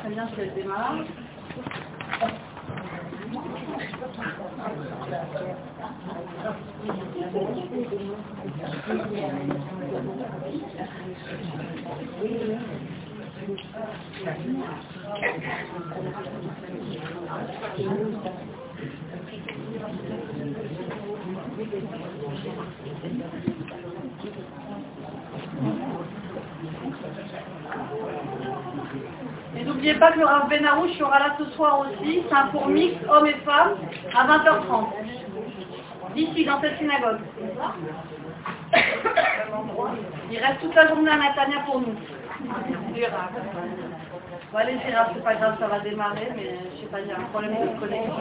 Très bien, si elle démarre. Et n'oubliez pas que le Rav Benarouche sera là ce soir aussi. C'est un cours mixte, hommes et femmes, à 20h30. Ici, dans cette synagogue. Il reste toute la journée à Natania pour nous. Bon, allez, Gérard, c'est pas grave, ça va démarrer, mais je sais pas, il y a un problème de connexion.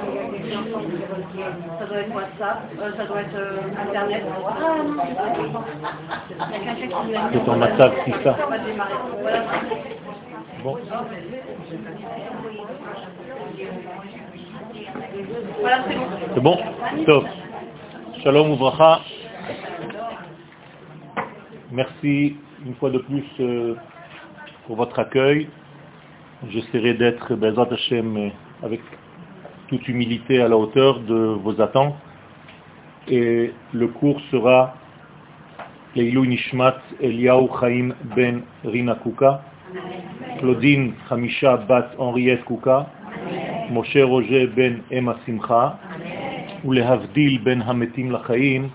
Ça doit être WhatsApp, euh, ça doit être euh, Internet. Ah non, c'est Il y a quelqu'un qui nous a mis C'est ton WhatsApp, c'est ça. Ça va démarrer. Voilà. Bon. C'est bon. Top. Shalom Ouvracha. Merci une fois de plus euh, pour votre accueil. J'essaierai d'être, Bezat avec toute humilité à la hauteur de vos attentes. Et le cours sera Leilou Nishmat Eliyahu Chaim Ben Rina Claudine Hamisha Bat Henriette Kuka, Moshe Roger Ben Emma Simcha, ולהבדיל בין המתים לחיים,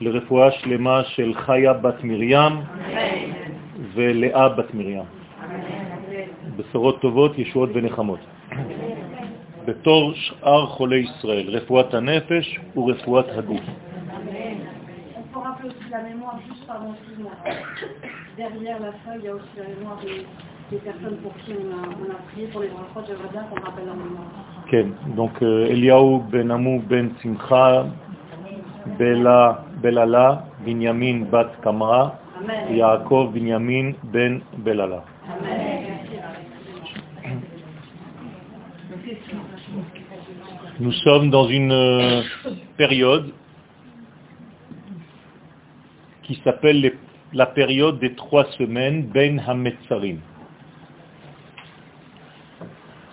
לרפואה שלמה של חיה בת מרים ולאה בת מרים. בשורות טובות, ישועות ונחמות. בתור שאר חולי ישראל, רפואת הנפש ורפואת הגוף. On peut rappeler aussi la mémoire, juste pardon, excuse-moi. Derrière la feuille, il y a aussi la mémoire des, des personnes pour qui on a, on a prié pour les enfants. J'aimerais bien qu'on rappelle leur mémoire. כן, donc euh, אליהו בן עמו בן שמחה, בלה, בללה, בנימין בת קמרה, Amen. יעקב בנימין בן בללה. Nous sommes dans une euh, période qui s'appelle la période des trois semaines, Ben Hametzarim.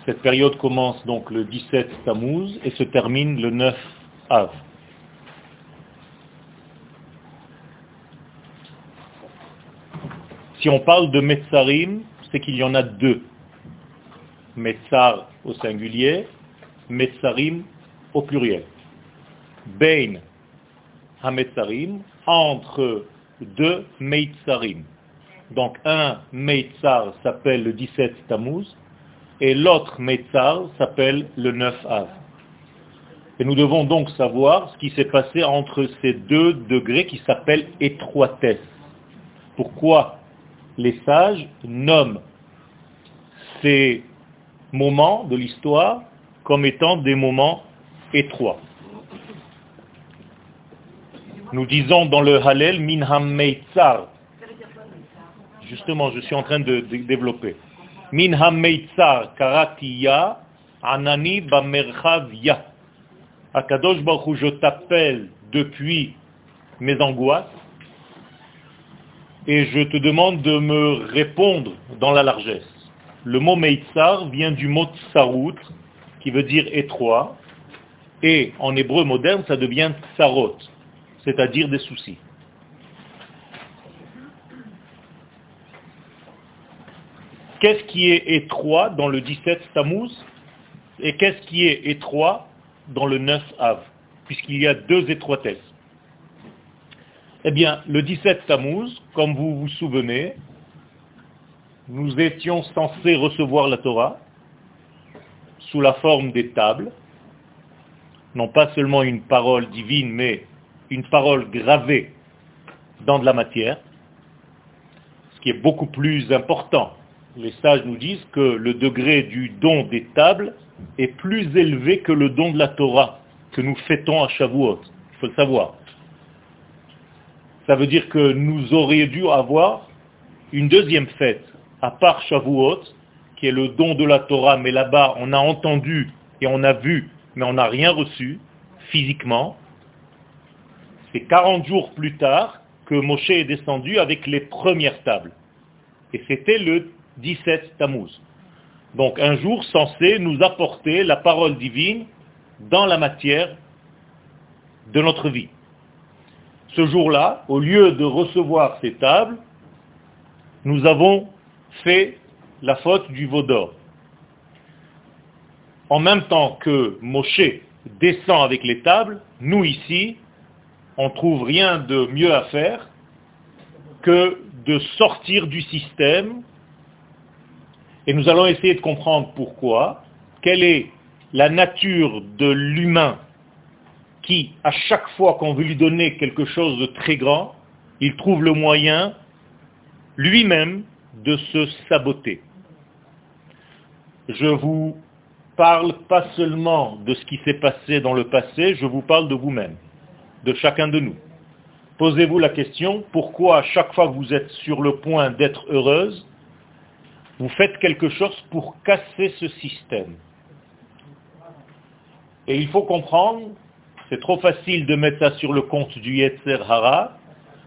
Cette période commence donc le 17 Tammuz et se termine le 9 Av. Si on parle de Metzarim, c'est qu'il y en a deux. Metzar au singulier, Metzarim au pluriel. Bein Hametzarim, entre deux Meitzarim. Donc un Meitzar s'appelle le 17 Tammuz et l'autre Meitzar s'appelle le 9 Av. Et nous devons donc savoir ce qui s'est passé entre ces deux degrés qui s'appellent étroitesse. Pourquoi les sages nomment ces moments de l'histoire comme étant des moments étroits. Nous disons dans le Hallel, Minham Meitzar. Justement, je suis en train de, développer. Minham Meitzar Karatiya Anani Bamerchavya. Akadosh Baruch je t'appelle depuis mes angoisses et je te demande de me répondre dans la largesse. Le mot Meitzar vient du mot Tsarut, qui veut dire étroit, et en hébreu moderne, ça devient Tsarot, c'est-à-dire des soucis. Qu'est-ce qui est étroit dans le 17 Tammuz et qu'est-ce qui est étroit dans le 9 Av, puisqu'il y a deux étroitesses? Eh bien, le 17 Tammuz, comme vous vous souvenez, nous étions censés recevoir la Torah sous la forme des tables, non pas seulement une parole divine, mais une parole gravée dans de la matière, ce qui est beaucoup plus important. Les sages nous disent que le degré du don des tables est plus élevé que le don de la Torah que nous fêtons à Shavuot. Il faut le savoir. Ça veut dire que nous aurions dû avoir une deuxième fête, à part Shavuot, qui est le don de la Torah, mais là-bas on a entendu et on a vu, mais on n'a rien reçu physiquement. C'est 40 jours plus tard que Moshe est descendu avec les premières tables. Et c'était le 17 Tammuz. Donc un jour censé nous apporter la parole divine dans la matière de notre vie. Ce jour-là, au lieu de recevoir ces tables, nous avons fait la faute du veau d'or. En même temps que Moshe descend avec les tables, nous ici, on trouve rien de mieux à faire que de sortir du système. Et nous allons essayer de comprendre pourquoi, quelle est la nature de l'humain qui, à chaque fois qu'on veut lui donner quelque chose de très grand, il trouve le moyen lui-même de se saboter. Je vous parle pas seulement de ce qui s'est passé dans le passé, je vous parle de vous-même, de chacun de nous. Posez-vous la question, pourquoi à chaque fois que vous êtes sur le point d'être heureuse, vous faites quelque chose pour casser ce système? Et il faut comprendre, c'est trop facile de mettre ça sur le compte du Yetzer Hara,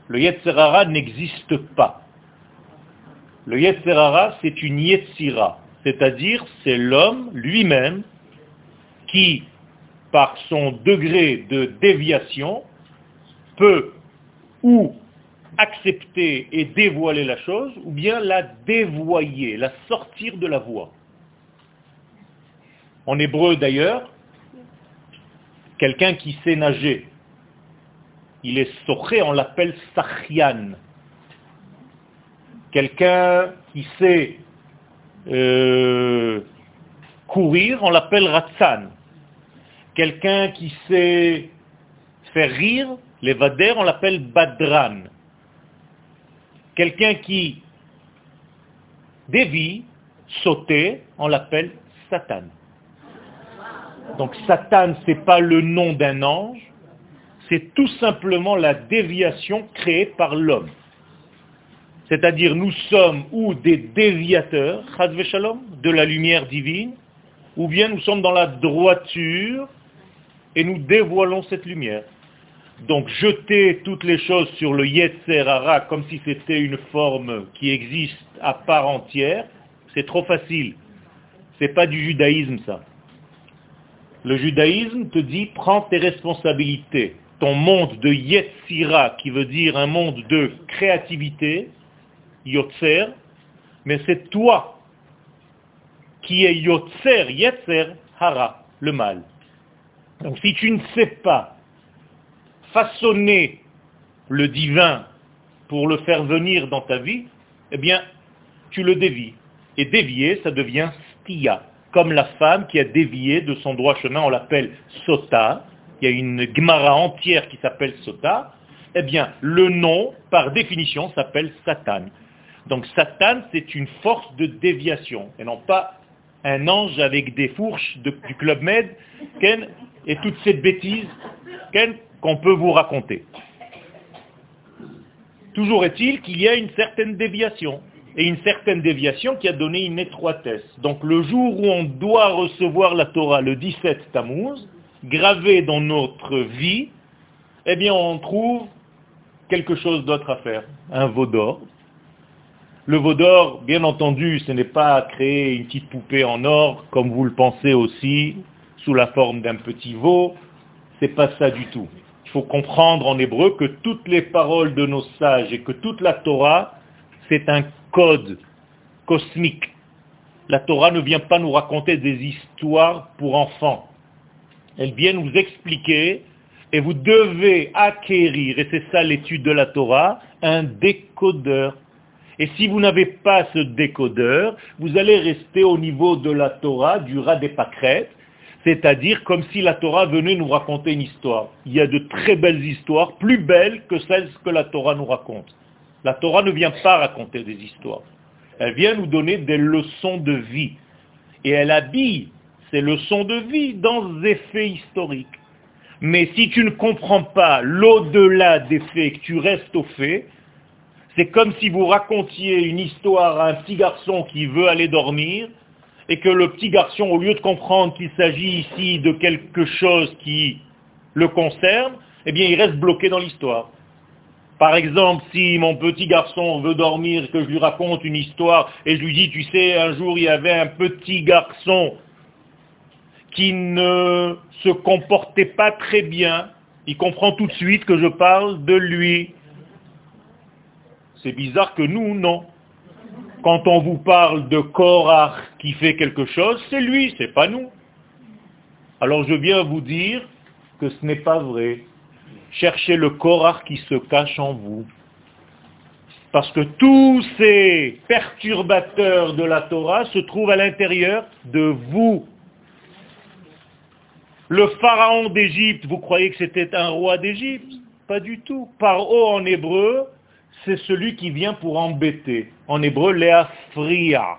le Yetzer Hara n'existe pas. Le Yetzer Hara, c'est une Yetzira, c'est-à-dire c'est l'homme lui-même qui, par son degré de déviation, peut ou accepter et dévoiler la chose, ou bien la dévoyer, la sortir de la voie. En hébreu d'ailleurs, quelqu'un qui sait nager, il est soché, on l'appelle sachian. Quelqu'un qui sait euh, courir, on l'appelle ratsan. Quelqu'un qui sait faire rire, les vadères, on l'appelle badran. Quelqu'un qui dévie, sauter, on l'appelle Satan. Donc Satan, ce n'est pas le nom d'un ange, c'est tout simplement la déviation créée par l'homme. C'est-à-dire nous sommes ou des déviateurs, de la lumière divine, ou bien nous sommes dans la droiture et nous dévoilons cette lumière. Donc jeter toutes les choses sur le Yetzer Hara comme si c'était une forme qui existe à part entière, c'est trop facile. C'est pas du judaïsme ça. Le judaïsme te dit prends tes responsabilités. Ton monde de Yetzira, qui veut dire un monde de créativité, Yotzer, mais c'est toi qui es Yotzer, Yetzer, Hara, le mal. Donc si tu ne sais pas façonner le divin pour le faire venir dans ta vie, eh bien, tu le dévies. Et dévier, ça devient stia. Comme la femme qui a dévié de son droit chemin, on l'appelle sota. Il y a une gmara entière qui s'appelle sota. Eh bien, le nom, par définition, s'appelle Satan. Donc Satan, c'est une force de déviation, et non pas un ange avec des fourches du Club Med, et toute cette bêtise qu'on peut vous raconter. Toujours est-il qu'il y a une certaine déviation, et une certaine déviation qui a donné une étroitesse. Donc le jour où on doit recevoir la Torah, le 17 Tammuz, gravé dans notre vie, eh bien on trouve quelque chose d'autre à faire, un veau d'or. Le veau d'or, bien entendu, ce n'est pas créer une petite poupée en or, comme vous le pensez aussi, sous la forme d'un petit veau, c'est pas ça du tout. Il faut comprendre en hébreu que toutes les paroles de nos sages et que toute la Torah, c'est un code cosmique. La Torah ne vient pas nous raconter des histoires pour enfants. Elle vient nous expliquer et vous devez acquérir, et c'est ça l'étude de la Torah, un décodeur. Et si vous n'avez pas ce décodeur, vous allez rester au niveau de la Torah, du rat des pâquerettes, c'est-à-dire comme si la Torah venait nous raconter une histoire. Il y a de très belles histoires, plus belles que celles que la Torah nous raconte. La Torah ne vient pas raconter des histoires. Elle vient nous donner des leçons de vie. Et elle habille ces leçons de vie dans des faits historiques. Mais si tu ne comprends pas l'au-delà des faits, que tu restes aux faits, c'est comme si vous racontiez une histoire à un petit garçon qui veut aller dormir, et que le petit garçon, au lieu de comprendre qu'il s'agit ici de quelque chose qui le concerne, eh bien il reste bloqué dans l'histoire. Par exemple, si mon petit garçon veut dormir, que je lui raconte une histoire et je lui dis, tu sais, un jour il y avait un petit garçon qui ne se comportait pas très bien, il comprend tout de suite que je parle de lui. C'est bizarre que nous, non. Quand on vous parle de Korach qui fait quelque chose, c'est lui, c'est pas nous. Alors je viens vous dire que ce n'est pas vrai. Cherchez le Korach qui se cache en vous. Parce que tous ces perturbateurs de la Torah se trouvent à l'intérieur de vous. Le pharaon d'Égypte, vous croyez que c'était un roi d'Égypte? Pas du tout. Paro en hébreu, c'est celui qui vient pour embêter. En hébreu, Léafria.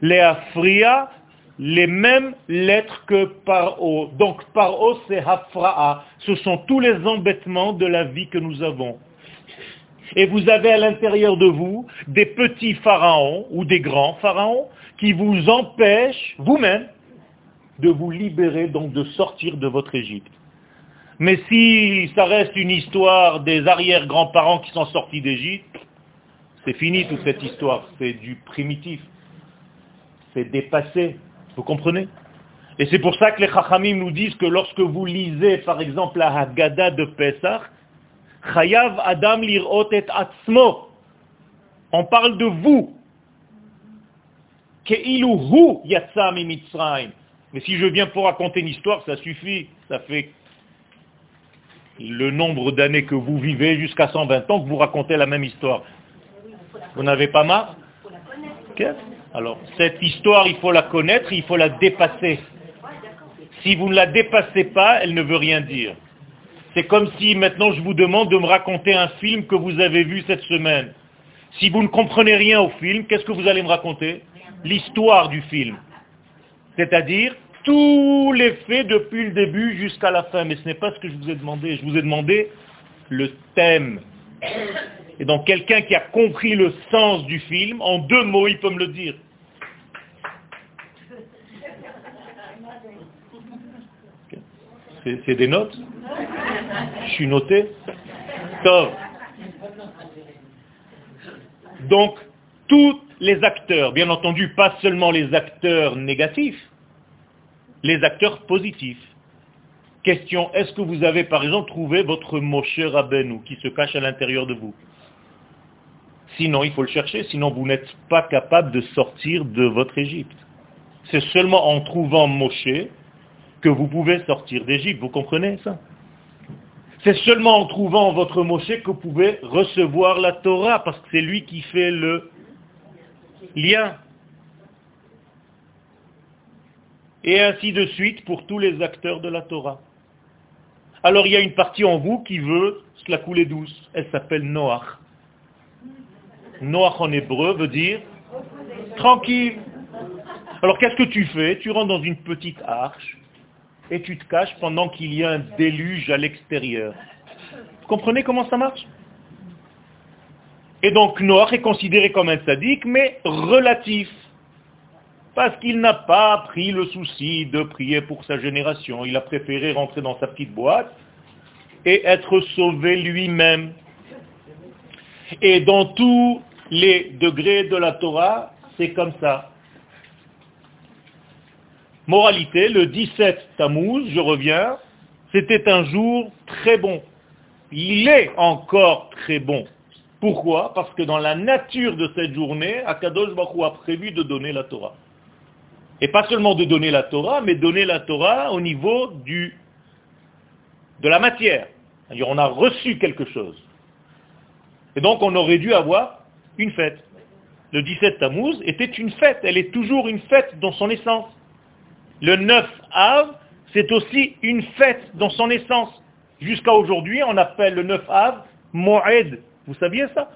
Léafria, les mêmes lettres que Paro. Donc Paro, c'est Hafra'a. Ce sont tous les embêtements de la vie que nous avons. Et vous avez à l'intérieur de vous des petits pharaons ou des grands pharaons qui vous empêchent, vous-même, de vous libérer, donc de sortir de votre Égypte. Mais si ça reste une histoire des arrière-grands-parents qui sont sortis d'Égypte, c'est fini toute cette histoire, c'est du primitif, c'est dépassé, vous comprenez? Et c'est pour ça que les Chachamim nous disent que lorsque vous lisez par exemple la Haggadah de Pesach, Chayav Adam lirot atzmo, on parle de vous, hu. Mais si je viens pour raconter une histoire, ça suffit. Ça fait le nombre d'années que vous vivez jusqu'à 120 ans que vous racontez la même histoire. Vous n'avez pas marre Alors, cette histoire, il faut la connaître, il faut la dépasser. Si vous ne la dépassez pas, elle ne veut rien dire. C'est comme si maintenant je vous demande de me raconter un film que vous avez vu cette semaine. Si vous ne comprenez rien au film, qu'est-ce que vous allez me raconter? L'histoire du film. C'est-à-dire tous les faits depuis le début jusqu'à la fin. Mais ce n'est pas ce que je vous ai demandé. Je vous ai demandé le thème. Et donc quelqu'un qui a compris le sens du film, en deux mots, il peut me le dire. C'est des notes? Je suis noté Donc, tous les acteurs, bien entendu, pas seulement les acteurs négatifs, les acteurs positifs. Question, est-ce que vous avez par exemple trouvé votre Moshe Rabbeinu qui se cache à l'intérieur de vous? Sinon, il faut le chercher, sinon vous n'êtes pas capable de sortir de votre Égypte. C'est seulement en trouvant Moshe que vous pouvez sortir d'Égypte, vous comprenez ça? C'est seulement en trouvant votre Moshe que vous pouvez recevoir la Torah, parce que c'est lui qui fait le lien et ainsi de suite pour tous les acteurs de la Torah. Alors il y a une partie en vous qui veut la couler douce. Elle s'appelle Noach. Noach en hébreu veut dire tranquille. Alors qu'est-ce que tu fais? Tu rentres dans une petite arche et tu te caches pendant qu'il y a un déluge à l'extérieur. Vous comprenez comment ça marche? Et donc Noach est considéré comme un sadique, mais relatif. Parce qu'il n'a pas pris le souci de prier pour sa génération. Il a préféré rentrer dans sa petite boîte et être sauvé lui-même. Et dans tous les degrés de la Torah, c'est comme ça. Moralité, le 17 Tammuz, je reviens, c'était un jour très bon. Il est encore très bon. Pourquoi? Parce que dans la nature de cette journée, Akadosh Baruch a prévu de donner la Torah. Et pas seulement de donner la Torah, mais donner la Torah au niveau du, de la matière. On a reçu quelque chose. Et donc on aurait dû avoir une fête. Le 17 Tammuz était une fête. Elle est toujours une fête dans son essence. Le 9 Av, c'est aussi une fête dans son essence. Jusqu'à aujourd'hui, on appelle le 9 Av Moed. Vous saviez ça?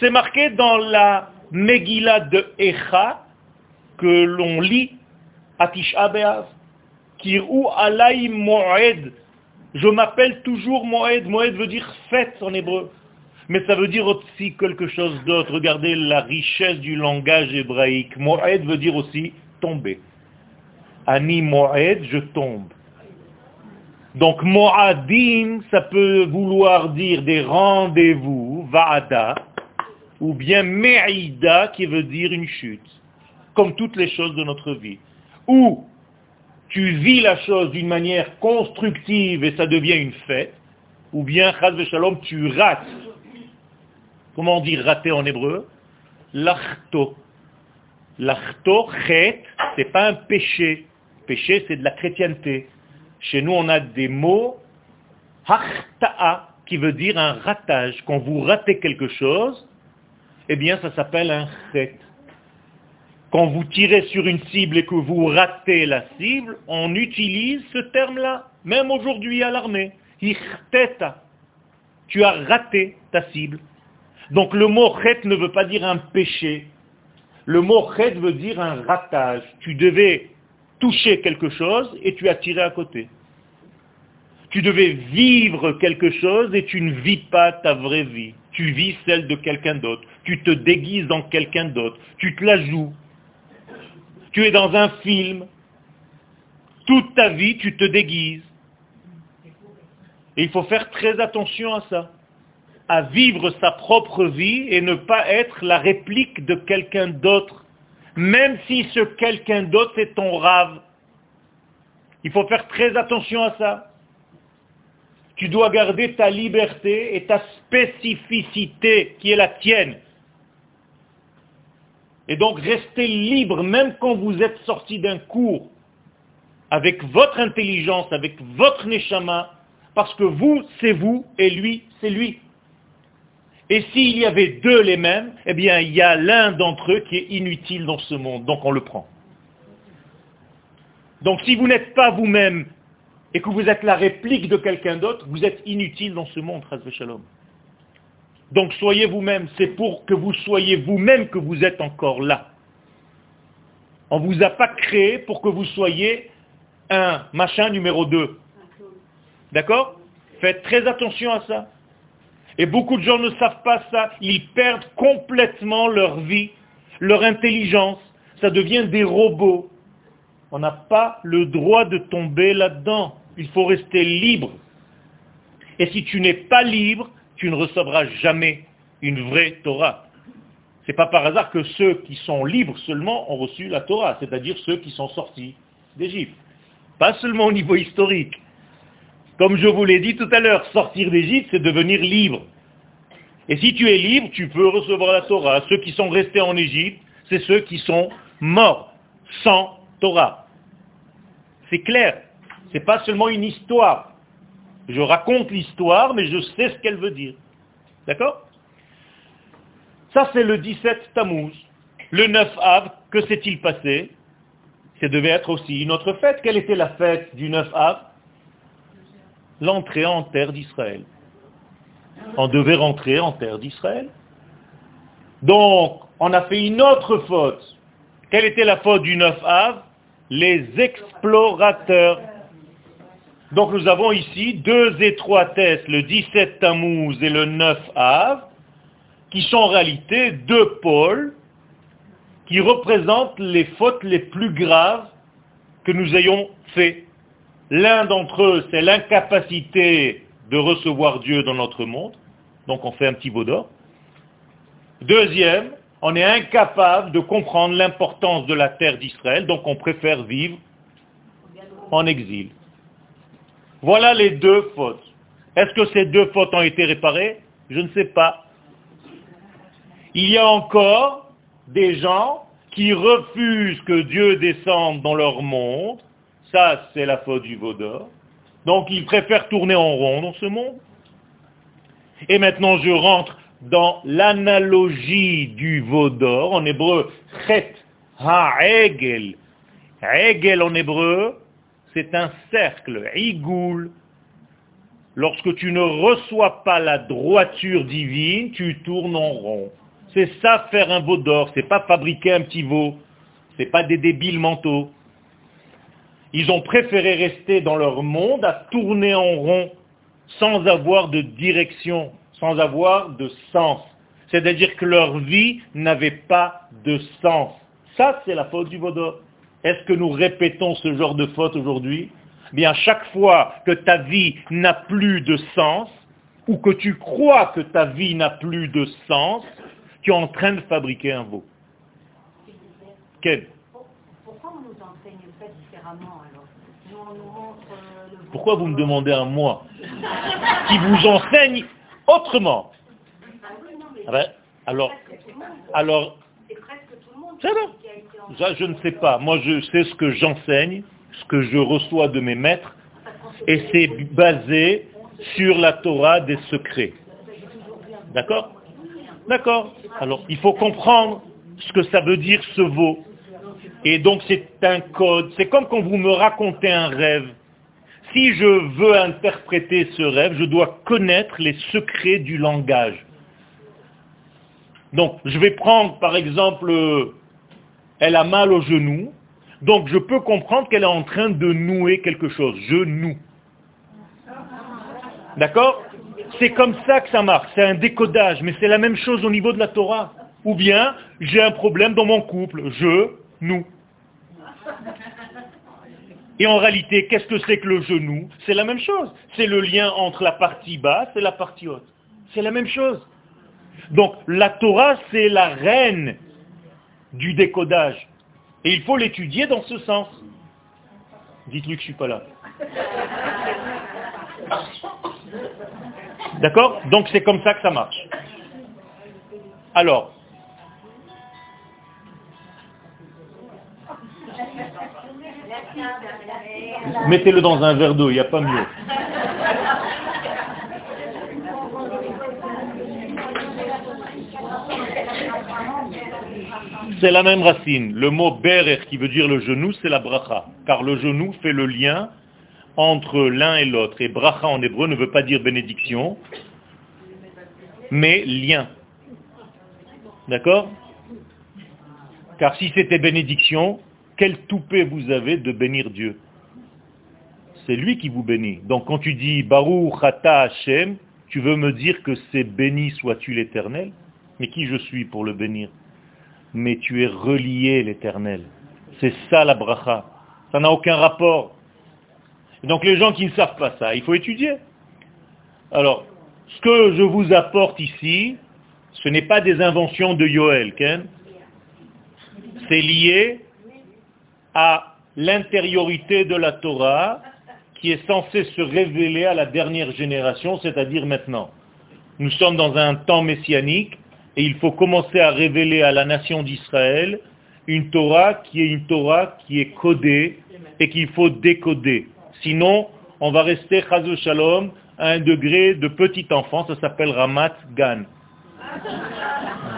C'est marqué dans la Megillah de Echa, que l'on lit à Tisha B'Av, ou alay moed. Je m'appelle toujours moed. Moed veut dire fête en hébreu. Mais ça veut dire aussi quelque chose d'autre. Regardez la richesse du langage hébraïque. Moed veut dire aussi tomber. Ani moed, je tombe. Donc Mo'adim, ça peut vouloir dire des rendez-vous, Va'ada, ou bien Me'ida qui veut dire une chute, comme toutes les choses de notre vie. Ou tu vis la chose d'une manière constructive et ça devient une fête, ou bien, Chaz Shalom, tu rates. Comment on dit rater en hébreu? L'achto. L'achto, chet, c'est pas un péché. Péché, c'est de la chrétienté. Chez nous, on a des mots, hachta'a, qui veut dire un ratage. Quand vous ratez quelque chose, eh bien, ça s'appelle un chet. Quand vous tirez sur une cible et que vous ratez la cible, on utilise ce terme-là, même aujourd'hui à l'armée. Tu as raté ta cible. Donc le mot chet ne veut pas dire un péché. Le mot chet veut dire un ratage. Tu devais toucher quelque chose et tu as tiré à côté. Tu devais vivre quelque chose et tu ne vis pas ta vraie vie. Tu vis celle de quelqu'un d'autre. Tu te déguises dans quelqu'un d'autre. Tu te la joues. Tu es dans un film. Toute ta vie, tu te déguises. Et il faut faire très attention à ça. À vivre sa propre vie et ne pas être la réplique de quelqu'un d'autre. Même si ce quelqu'un d'autre est ton rave. Il faut faire très attention à ça. Tu dois garder ta liberté et ta spécificité qui est la tienne. Et donc restez libre même quand vous êtes sorti d'un cours avec votre intelligence, avec votre neshama, parce que vous, c'est vous et lui, c'est lui. Et s'il y avait deux les mêmes, eh bien, il y a l'un d'entre eux qui est inutile dans ce monde, donc on le prend. Donc si vous n'êtes pas vous-même et que vous êtes la réplique de quelqu'un d'autre, vous êtes inutile dans ce monde, Shalom. Donc soyez vous-même, c'est pour que vous soyez vous-même que vous êtes encore là. On ne vous a pas créé pour que vous soyez un machin numéro 2. D'accord? Faites très attention à ça. Et beaucoup de gens ne savent pas ça. Ils perdent complètement leur vie, leur intelligence. Ça devient des robots. On n'a pas le droit de tomber là-dedans. Il faut rester libre. Et si tu n'es pas libre, tu ne recevras jamais une vraie Torah. Ce n'est pas par hasard que ceux qui sont libres seulement ont reçu la Torah, c'est-à-dire ceux qui sont sortis d'Égypte. Pas seulement au niveau historique. Comme je vous l'ai dit tout à l'heure, sortir d'Égypte, c'est devenir libre. Et si tu es libre, tu peux recevoir la Torah. Ceux qui sont restés en Égypte, c'est ceux qui sont morts sans Torah. C'est clair. Ce n'est pas seulement une histoire. Je raconte l'histoire, mais je sais ce qu'elle veut dire. D'accord? Ça, c'est le 17 Tammuz. Le 9 Av, que s'est-il passé? Ça devait être aussi une autre fête. Quelle était la fête du 9 Av? L'entrée en terre d'Israël. On devait rentrer en terre d'Israël. Donc, on a fait une autre faute. Quelle était la faute du 9 Av? Les explorateurs. Donc nous avons ici deux étroitesses, le 17 Tammuz et le 9 Av, qui sont en réalité deux pôles qui représentent les fautes les plus graves que nous ayons fait. L'un d'entre eux, c'est l'incapacité de recevoir Dieu dans notre monde, donc on fait un petit d'or. Deuxième, on est incapable de comprendre l'importance de la terre d'Israël, donc on préfère vivre en exil. Voilà les deux fautes. Est-ce que ces deux fautes ont été réparées? Je ne sais pas. Il y a encore des gens qui refusent que Dieu descende dans leur monde. Ça, c'est la faute du Vaudor. Donc, ils préfèrent tourner en rond dans ce monde. Et maintenant, je rentre dans l'analogie du Vaudor. En hébreu, chet ha-egel. Egel en hébreu, c'est un cercle, igoul. Lorsque tu ne reçois pas la droiture divine, tu tournes en rond. C'est ça faire un veau d'or, c'est pas fabriquer un petit veau, c'est pas des débiles mentaux. Ils ont préféré rester dans leur monde à tourner en rond sans avoir de direction, sans avoir de sens. C'est-à-dire que leur vie n'avait pas de sens. Ça, c'est la faute du veau d'or. Est-ce que nous répétons ce genre de faute aujourd'hui? Bien chaque fois que ta vie n'a plus de sens, ou que tu crois que ta vie n'a plus de sens, tu es en train de fabriquer un veau. Quel Pourquoi on nous enseigne pas différemment alors? Nous, on nous montre, euh, le Pourquoi vous me demandez à moi? Qui vous enseigne autrement. Ah Ah ben, Alors, alors, C'est en... Ça, je ne sais pas. Moi, je sais ce que j'enseigne, ce que je reçois de mes maîtres, et c'est basé sur la Torah des secrets. D'accord? D'accord. Alors, il faut comprendre ce que ça veut dire ce veau. Et donc, c'est un code. C'est comme quand vous me racontez un rêve. Si je veux interpréter ce rêve, je dois connaître les secrets du langage. Donc, je vais prendre, par exemple, euh, elle a mal au genou, donc je peux comprendre qu'elle est en train de nouer quelque chose. Je noue. D'accord? C'est comme ça que ça marche. C'est un décodage, mais c'est la même chose au niveau de la Torah. Ou bien, j'ai un problème dans mon couple. Je, nous. Et en réalité, qu'est-ce que c'est que le genou C'est la même chose. C'est le lien entre la partie basse et la partie haute. C'est la même chose. Donc, la Torah, c'est la reine du décodage. Et il faut l'étudier dans ce sens. Dites-lui que je suis pas là. D'accord? Donc c'est comme ça que ça marche. Alors, mettez-le dans un verre d'eau, il n'y a pas mieux. C'est la même racine. Le mot berer qui veut dire le genou, c'est la bracha. Car le genou fait le lien entre l'un et l'autre. Et bracha en hébreu ne veut pas dire bénédiction, mais lien. D'accord? Car si c'était bénédiction, quel toupet vous avez de bénir Dieu? C'est lui qui vous bénit. Donc quand tu dis Baruch Ata Hashem, tu veux me dire que c'est béni sois-tu l'éternel? Mais qui je suis pour le bénir? Mais tu es relié l'éternel. C'est ça la bracha. Ça n'a aucun rapport. Donc les gens qui ne savent pas ça, il faut étudier. Alors, ce que je vous apporte ici, ce n'est pas des inventions de Yoel, Ken. C'est lié à l'intériorité de la Torah qui est censée se révéler à la dernière génération, c'est-à-dire maintenant. Nous sommes dans un temps messianique et il faut commencer à révéler à la nation d'Israël une Torah qui est une Torah qui est codée et qu'il faut décoder. Sinon, on va rester, Chazou Shalom, à un degré de petit enfant, ça s'appelle Ramat Gan.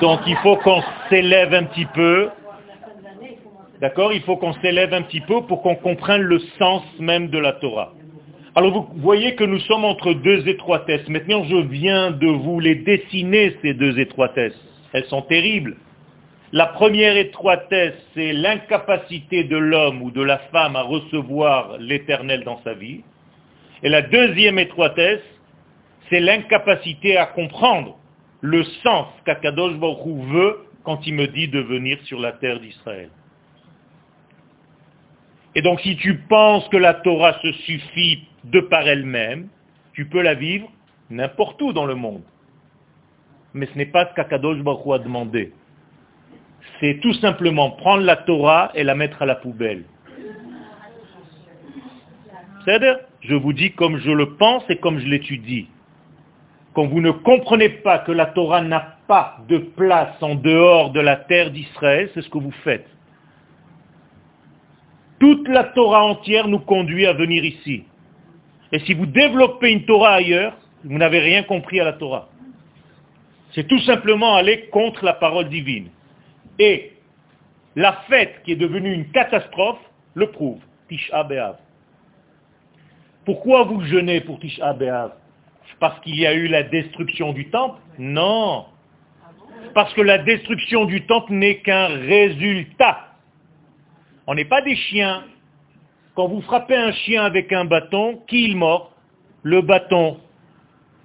Donc il faut qu'on s'élève un petit peu, d'accord? Il faut qu'on s'élève un petit peu pour qu'on comprenne le sens même de la Torah. Alors vous voyez que nous sommes entre deux étroitesses. Maintenant je viens de vous les dessiner, ces deux étroitesses. Elles sont terribles. La première étroitesse, c'est l'incapacité de l'homme ou de la femme à recevoir l'éternel dans sa vie. Et la deuxième étroitesse, c'est l'incapacité à comprendre le sens qu'Akadosh Baruch veut quand il me dit de venir sur la terre d'Israël. Et donc si tu penses que la Torah se suffit de par elle-même, tu peux la vivre n'importe où dans le monde. Mais ce n'est pas ce qu'Akadosh Baruch a demandé. C'est tout simplement prendre la Torah et la mettre à la poubelle. C'est-à-dire, je vous dis comme je le pense et comme je l'étudie. Quand vous ne comprenez pas que la Torah n'a pas de place en dehors de la terre d'Israël, c'est ce que vous faites. Toute la Torah entière nous conduit à venir ici. Et si vous développez une Torah ailleurs, vous n'avez rien compris à la Torah. C'est tout simplement aller contre la parole divine. Et la fête qui est devenue une catastrophe le prouve. Tisha B'Av. Pourquoi vous jeûnez pour Tisha B'Av? Parce qu'il y a eu la destruction du temple? Non. Parce que la destruction du temple n'est qu'un résultat. On n'est pas des chiens. Quand vous frappez un chien avec un bâton, qui il mord Le bâton.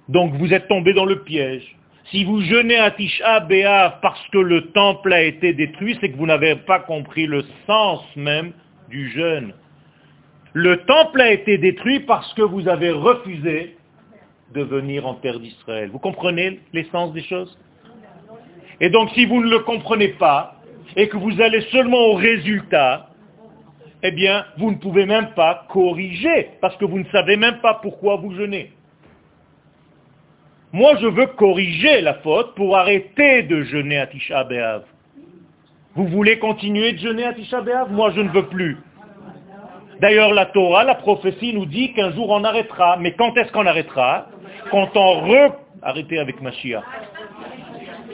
Donc vous êtes tombé dans le piège. Si vous jeûnez à Tisha B'Av parce que le temple a été détruit, c'est que vous n'avez pas compris le sens même du jeûne. Le temple a été détruit parce que vous avez refusé de venir en terre d'Israël. Vous comprenez l'essence des choses? Et donc si vous ne le comprenez pas, et que vous allez seulement au résultat, eh bien, vous ne pouvez même pas corriger, parce que vous ne savez même pas pourquoi vous jeûnez. Moi, je veux corriger la faute pour arrêter de jeûner à Tisha B'Av. Vous voulez continuer de jeûner à Tisha B'Av? Moi, je ne veux plus. D'ailleurs, la Torah, la prophétie nous dit qu'un jour on arrêtera. Mais quand est-ce qu'on arrêtera? Quand on re... Arrêtez avec Mashiach.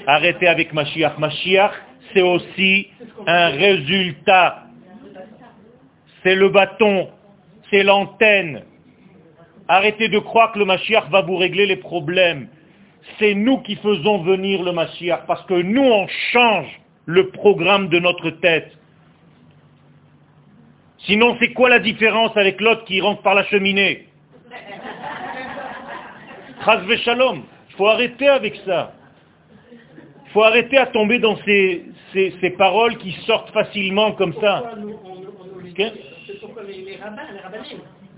Arrêtez avec Mashiach. Mashiach, c'est aussi un résultat. C'est le bâton, c'est l'antenne. Arrêtez de croire que le Mashiach va vous régler les problèmes. C'est nous qui faisons venir le Mashiach parce que nous, on change le programme de notre tête. Sinon, c'est quoi la différence avec l'autre qui rentre par la cheminée? Shalom. Il faut arrêter avec ça. Il faut arrêter à tomber dans ces, ces, paroles qui sortent facilement comme ça.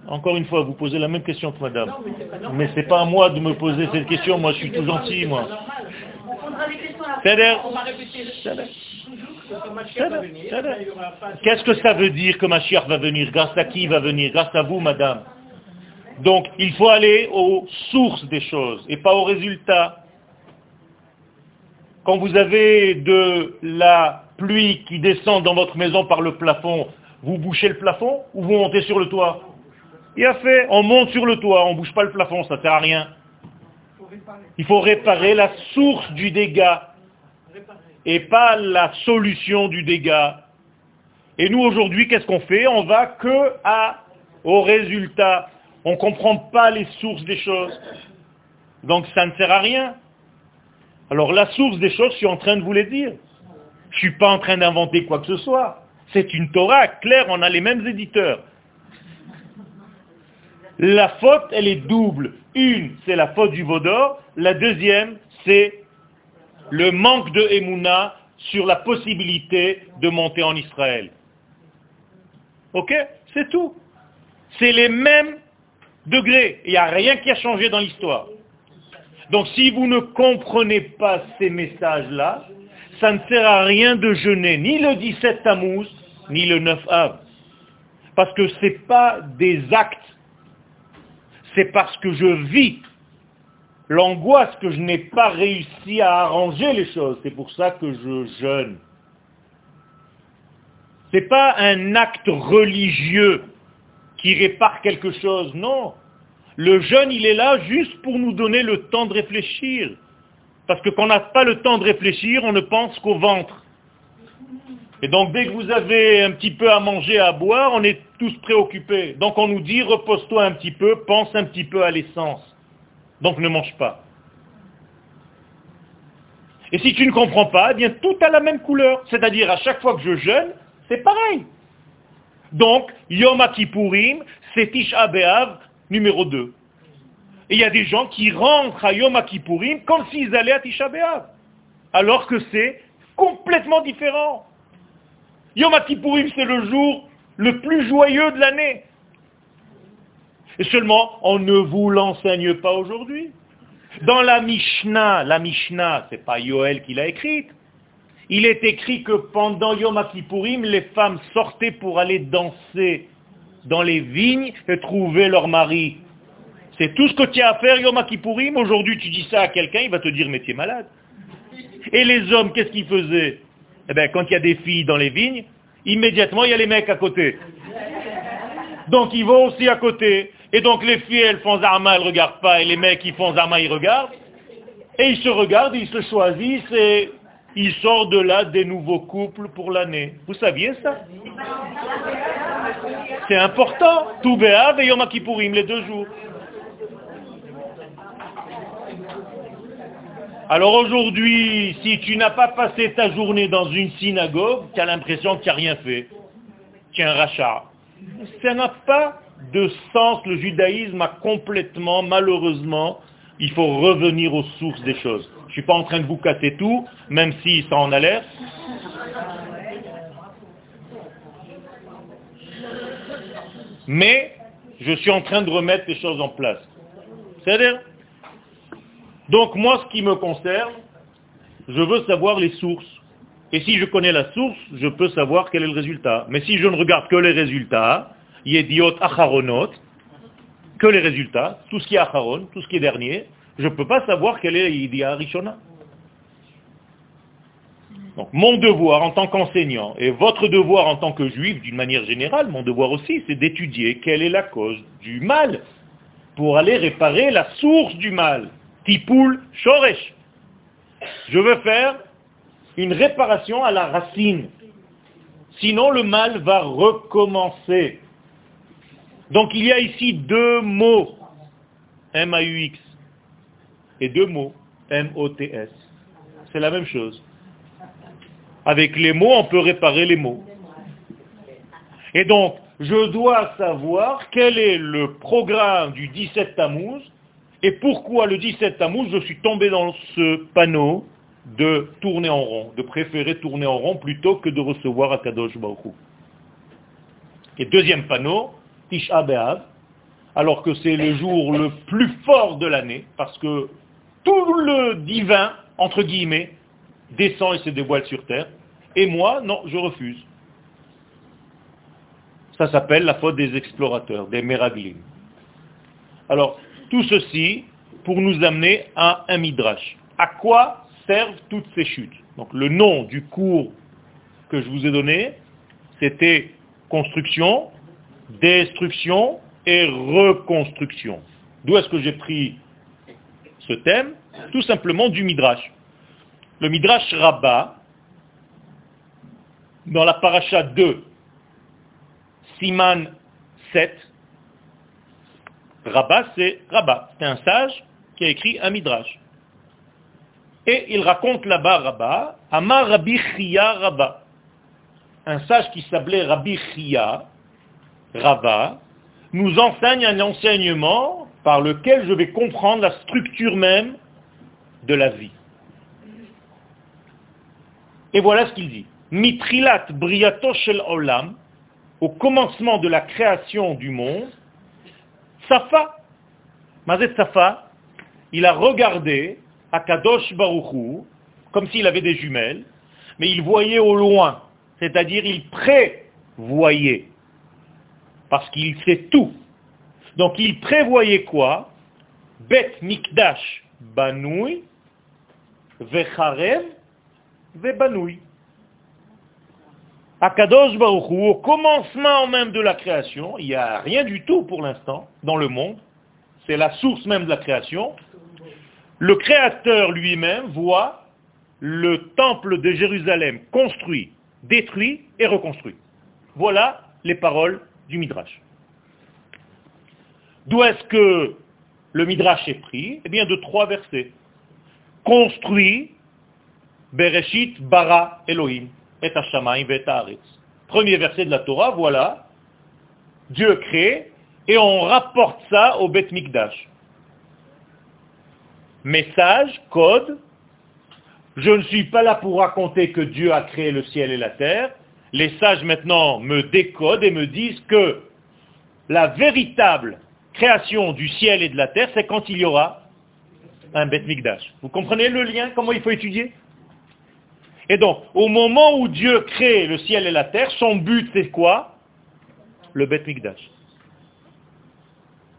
Encore une fois, vous posez la même question que madame. Mais ce n'est pas à moi de me poser cette question, moi je suis tout gentil, moi. Qu'est-ce que ça veut dire que Mashiach va venir? Grâce à qui va venir? Grâce à vous, madame. Donc, il faut aller aux sources des choses et pas aux résultats. Quand vous avez de la pluie qui descend dans votre maison par le plafond, vous bouchez le plafond ou vous montez sur le toit? Il a fait, on monte sur le toit, on ne bouge pas le plafond, ça ne sert à rien. Il faut réparer la source du dégât et pas la solution du dégât. Et nous aujourd'hui, qu'est-ce qu'on fait? On va que à, au résultat. On ne comprend pas les sources des choses. Donc ça ne sert à rien. Alors la source des choses, je suis en train de vous les dire. Je ne suis pas en train d'inventer quoi que ce soit. C'est une Torah claire, on a les mêmes éditeurs. La faute, elle est double. Une, c'est la faute du Vaudor. La deuxième, c'est le manque de Emouna sur la possibilité de monter en Israël. Ok? C'est tout. C'est les mêmes degrés. Il n'y a rien qui a changé dans l'histoire. Donc si vous ne comprenez pas ces messages-là, ça ne sert à rien de jeûner ni le 17 Tammuz, ni le 9 Av. Parce que ce n'est pas des actes, c'est parce que je vis l'angoisse que je n'ai pas réussi à arranger les choses. C'est pour ça que je jeûne. Ce n'est pas un acte religieux qui répare quelque chose, non. Le jeûne, il est là juste pour nous donner le temps de réfléchir. Parce que quand on n'a pas le temps de réfléchir, on ne pense qu'au ventre. Et donc dès que vous avez un petit peu à manger, à boire, on est tous préoccupés. Donc on nous dit, repose-toi un petit peu, pense un petit peu à l'essence. Donc ne mange pas. Et si tu ne comprends pas, eh bien tout a la même couleur. C'est-à-dire à chaque fois que je jeûne, c'est pareil. Donc, Yom c'est Tisha B'Av numéro 2. Et il y a des gens qui rentrent à Yom Kippourim comme s'ils allaient à Tisha B'Av. Alors que c'est complètement différent. Yom Kippourim, c'est le jour le plus joyeux de l'année. Et seulement, on ne vous l'enseigne pas aujourd'hui. Dans la Mishnah, la Mishnah, c'est pas Yoel qui l'a écrite, il est écrit que pendant Yom Kippourim, les femmes sortaient pour aller danser dans les vignes et trouver leur mari. C'est tout ce que tu as à faire Yom Kippourim. Aujourd'hui, tu dis ça à quelqu'un, il va te dire, mais tu es malade. Et les hommes, qu'est-ce qu'ils faisaient? Eh bien, quand il y a des filles dans les vignes, immédiatement, il y a les mecs à côté. Donc, ils vont aussi à côté. Et donc les filles, elles font Zarma, elles ne regardent pas, et les mecs, qui font Zarma, ils regardent. Et ils se regardent, ils se choisissent, et ils sortent de là des nouveaux couples pour l'année. Vous saviez ça? C'est important. Tout et Yom Kippourim, les deux jours. Alors aujourd'hui, si tu n'as pas passé ta journée dans une synagogue, tu as l'impression que tu n'as rien fait. Tu es un rachat. Ça n'a pas de sens, le judaïsme a complètement, malheureusement, il faut revenir aux sources des choses. Je ne suis pas en train de vous casser tout, même si ça en a l'air. mais je suis en train de remettre les choses en place. C'est-à-dire Donc moi, ce qui me concerne, je veux savoir les sources. Et si je connais la source, je peux savoir quel est le résultat. Mais si je ne regarde que les résultats, yediot acharonot, que les résultats, tout ce qui est acharon, tout ce qui est dernier, je ne peux pas savoir quel est Yidia Rishona. Donc mon devoir en tant qu'enseignant et votre devoir en tant que juif d'une manière générale, mon devoir aussi, c'est d'étudier quelle est la cause du mal pour aller réparer la source du mal. Tipoul Shoresh. Je veux faire une réparation à la racine. Sinon le mal va recommencer. Donc il y a ici deux mots, M-A-U-X, et deux mots, M-O-T-S. C'est la même chose. Avec les mots, on peut réparer les mots. Et donc, je dois savoir quel est le programme du 17 Tammuz et pourquoi le 17 Tammuz, je suis tombé dans ce panneau de tourner en rond, de préférer tourner en rond plutôt que de recevoir à Kadosh Baruch Et deuxième panneau, Tisha B'Av, alors que c'est le jour le plus fort de l'année, parce que tout le divin, entre guillemets, descend et se dévoile sur terre. Et moi, non, je refuse. Ça s'appelle la faute des explorateurs, des Meraglim. Alors, tout ceci pour nous amener à un midrash. À quoi servent toutes ces chutes? Donc, le nom du cours que je vous ai donné, c'était construction, destruction et reconstruction. D'où est-ce que j'ai pris ce thème? Tout simplement du midrash. Le midrash Rabbah, dans la paracha 2, Siman 7, Rabbah, c'est Rabbah. C'est un sage qui a écrit un midrash. Et il raconte là-bas Rabbah, Amar Rabbi Chia. Un sage qui s'appelait Rabbi Chia, Rabbah, nous enseigne un enseignement par lequel je vais comprendre la structure même de la vie. Et voilà ce qu'il dit. Mitrilat briato shel olam, au commencement de la création du monde, Safa, Mazet Safa, il a regardé à Kadosh Baruchou, comme s'il avait des jumelles, mais il voyait au loin, c'est-à-dire il prévoyait, parce qu'il sait tout. Donc il prévoyait quoi? Bet Mikdash Banoui, Vecharev, Vebanoui. Akadosh Baruch au commencement même de la création, il n'y a rien du tout pour l'instant dans le monde, c'est la source même de la création. Le Créateur lui-même voit le temple de Jérusalem construit, détruit et reconstruit. Voilà les paroles du Midrash. D'où est-ce que le Midrash est pris? Eh bien de trois versets. Construit, Bereshit, Bara, Elohim. Premier verset de la Torah, voilà. Dieu crée et on rapporte ça au Bet Mikdash. Message, code. Je ne suis pas là pour raconter que Dieu a créé le ciel et la terre. Les sages maintenant me décodent et me disent que la véritable création du ciel et de la terre, c'est quand il y aura un Bet Mikdash. Vous comprenez le lien, comment il faut étudier? Et donc, au moment où Dieu crée le ciel et la terre, son but c'est quoi? Le Beth Mikdash.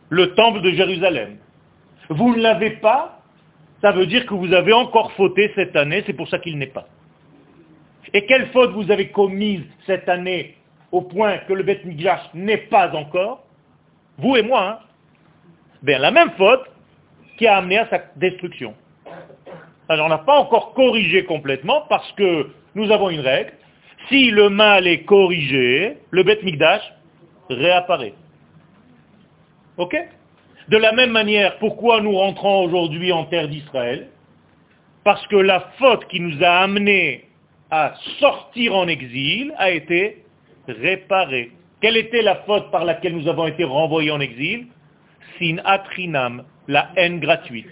Le temple de Jérusalem. Vous ne l'avez pas, ça veut dire que vous avez encore fauté cette année, c'est pour ça qu'il n'est pas. Et quelle faute vous avez commise cette année au point que le Beth Mikdash n'est pas encore? Vous et moi, hein Bien, la même faute qui a amené à sa destruction. Alors on n'a pas encore corrigé complètement parce que nous avons une règle. Si le mal est corrigé, le Beth Mikdash réapparaît. Ok? De la même manière, pourquoi nous rentrons aujourd'hui en terre d'Israël? Parce que la faute qui nous a amenés à sortir en exil a été réparée. Quelle était la faute par laquelle nous avons été renvoyés en exil? Sin atrinam, la haine gratuite.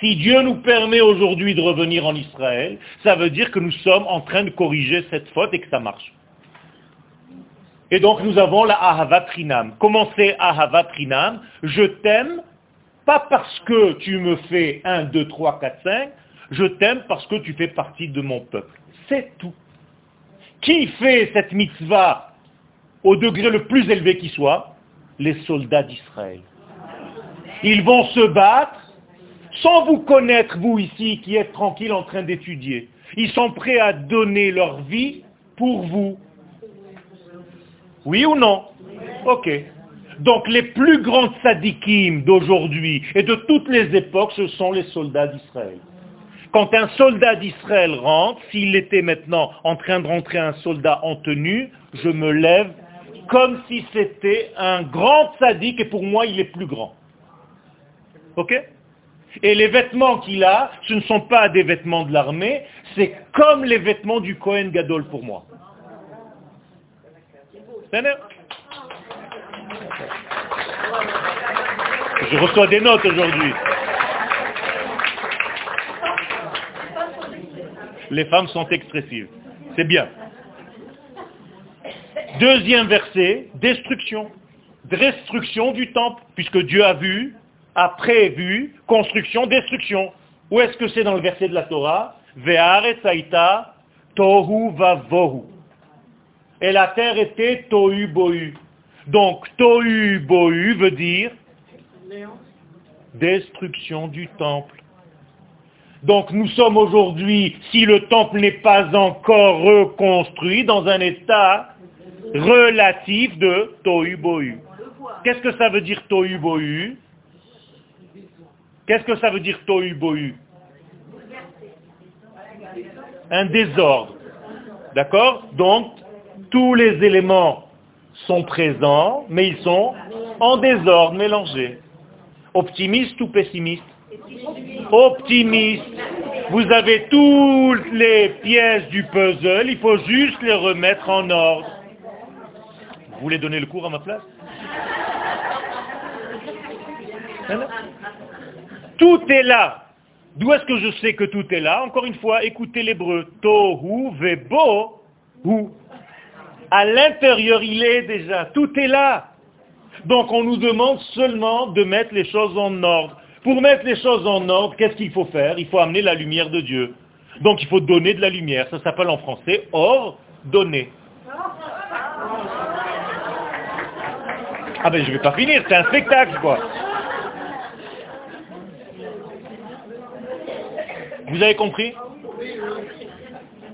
Si Dieu nous permet aujourd'hui de revenir en Israël, ça veut dire que nous sommes en train de corriger cette faute et que ça marche. Et donc nous avons la Ahavat Rinam. Comment c'est Ahavat Je t'aime, pas parce que tu me fais 1, 2, 3, 4, 5, je t'aime parce que tu fais partie de mon peuple. C'est tout. Qui fait cette mitzvah au degré le plus élevé qui soit? Les soldats d'Israël. Ils vont se battre sans vous connaître, vous ici, qui êtes tranquille en train d'étudier. Ils sont prêts à donner leur vie pour vous. Oui ou non? Ok. Donc les plus grands sadikim d'aujourd'hui et de toutes les époques, ce sont les soldats d'Israël. Quand un soldat d'Israël rentre, s'il était maintenant en train de rentrer un soldat en tenue, je me lève comme si c'était un grand sadique et pour moi il est plus grand. Ok? Et les vêtements qu'il a, ce ne sont pas des vêtements de l'armée, c'est comme les vêtements du Kohen Gadol pour moi. Je reçois des notes aujourd'hui. Les femmes sont expressives. C'est bien. Deuxième verset, destruction. Destruction du temple, puisque Dieu a vu, a prévu, construction, destruction. Où est-ce que c'est dans le verset de la Torah? Ve'aretzaita tohu vavohu. Et la terre était tohu bohu. Donc tohu bohu veut dire destruction du temple. Donc nous sommes aujourd'hui, si le temple n'est pas encore reconstruit, dans un état relatif de tohu bohu. Qu'est-ce que ça veut dire tohu bohu? Qu'est-ce que ça veut dire tohu bohu? Un désordre. D'accord? Donc, tous les éléments sont présents, mais ils sont en désordre, mélangés. Optimiste ou pessimiste? Optimiste. Vous avez toutes les pièces du puzzle, il faut juste les remettre en ordre. Vous voulez donner le cours à ma place? Tout est là. D'où est-ce que je sais que tout est là Encore une fois, écoutez l'hébreu. Tohu vebo hu. À l'intérieur, il est déjà. Tout est là. Donc on nous demande seulement de mettre les choses en ordre. Pour mettre les choses en ordre, qu'est-ce qu'il faut faire Il faut amener la lumière de Dieu. Donc il faut donner de la lumière. Ça s'appelle en français or donner. Ah ben je vais pas finir, c'est un spectacle quoi. Vous avez compris?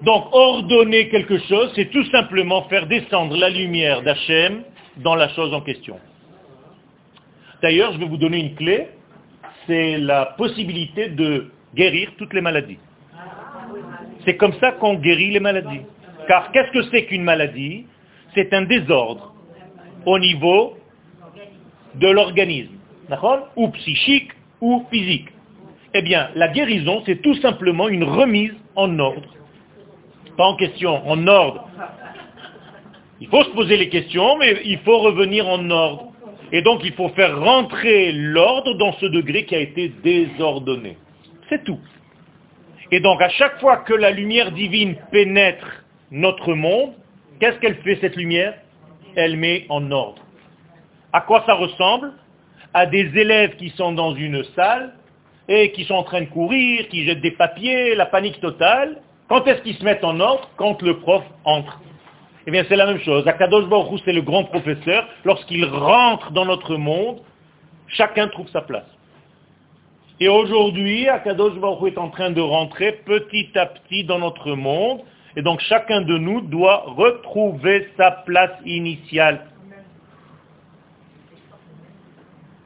Donc ordonner quelque chose, c'est tout simplement faire descendre la lumière d'Hachem dans la chose en question. D'ailleurs, je vais vous donner une clé, c'est la possibilité de guérir toutes les maladies. C'est comme ça qu'on guérit les maladies. Car qu'est-ce que c'est qu'une maladie? C'est un désordre au niveau de l'organisme, ou psychique ou physique. Eh bien, la guérison, c'est tout simplement une remise en ordre. Pas en question, en ordre. Il faut se poser les questions, mais il faut revenir en ordre. Et donc, il faut faire rentrer l'ordre dans ce degré qui a été désordonné. C'est tout. Et donc, à chaque fois que la lumière divine pénètre notre monde, qu'est-ce qu'elle fait, cette lumière? Elle met en ordre. À quoi ça ressemble? À des élèves qui sont dans une salle et qui sont en train de courir, qui jettent des papiers, la panique totale. Quand est-ce qu'ils se mettent en ordre Quand le prof entre. Eh bien, c'est la même chose. Akadosh Baruch c'est le grand professeur. Lorsqu'il rentre dans notre monde, chacun trouve sa place. Et aujourd'hui, Akadosh Baruch est en train de rentrer petit à petit dans notre monde. Et donc, chacun de nous doit retrouver sa place initiale.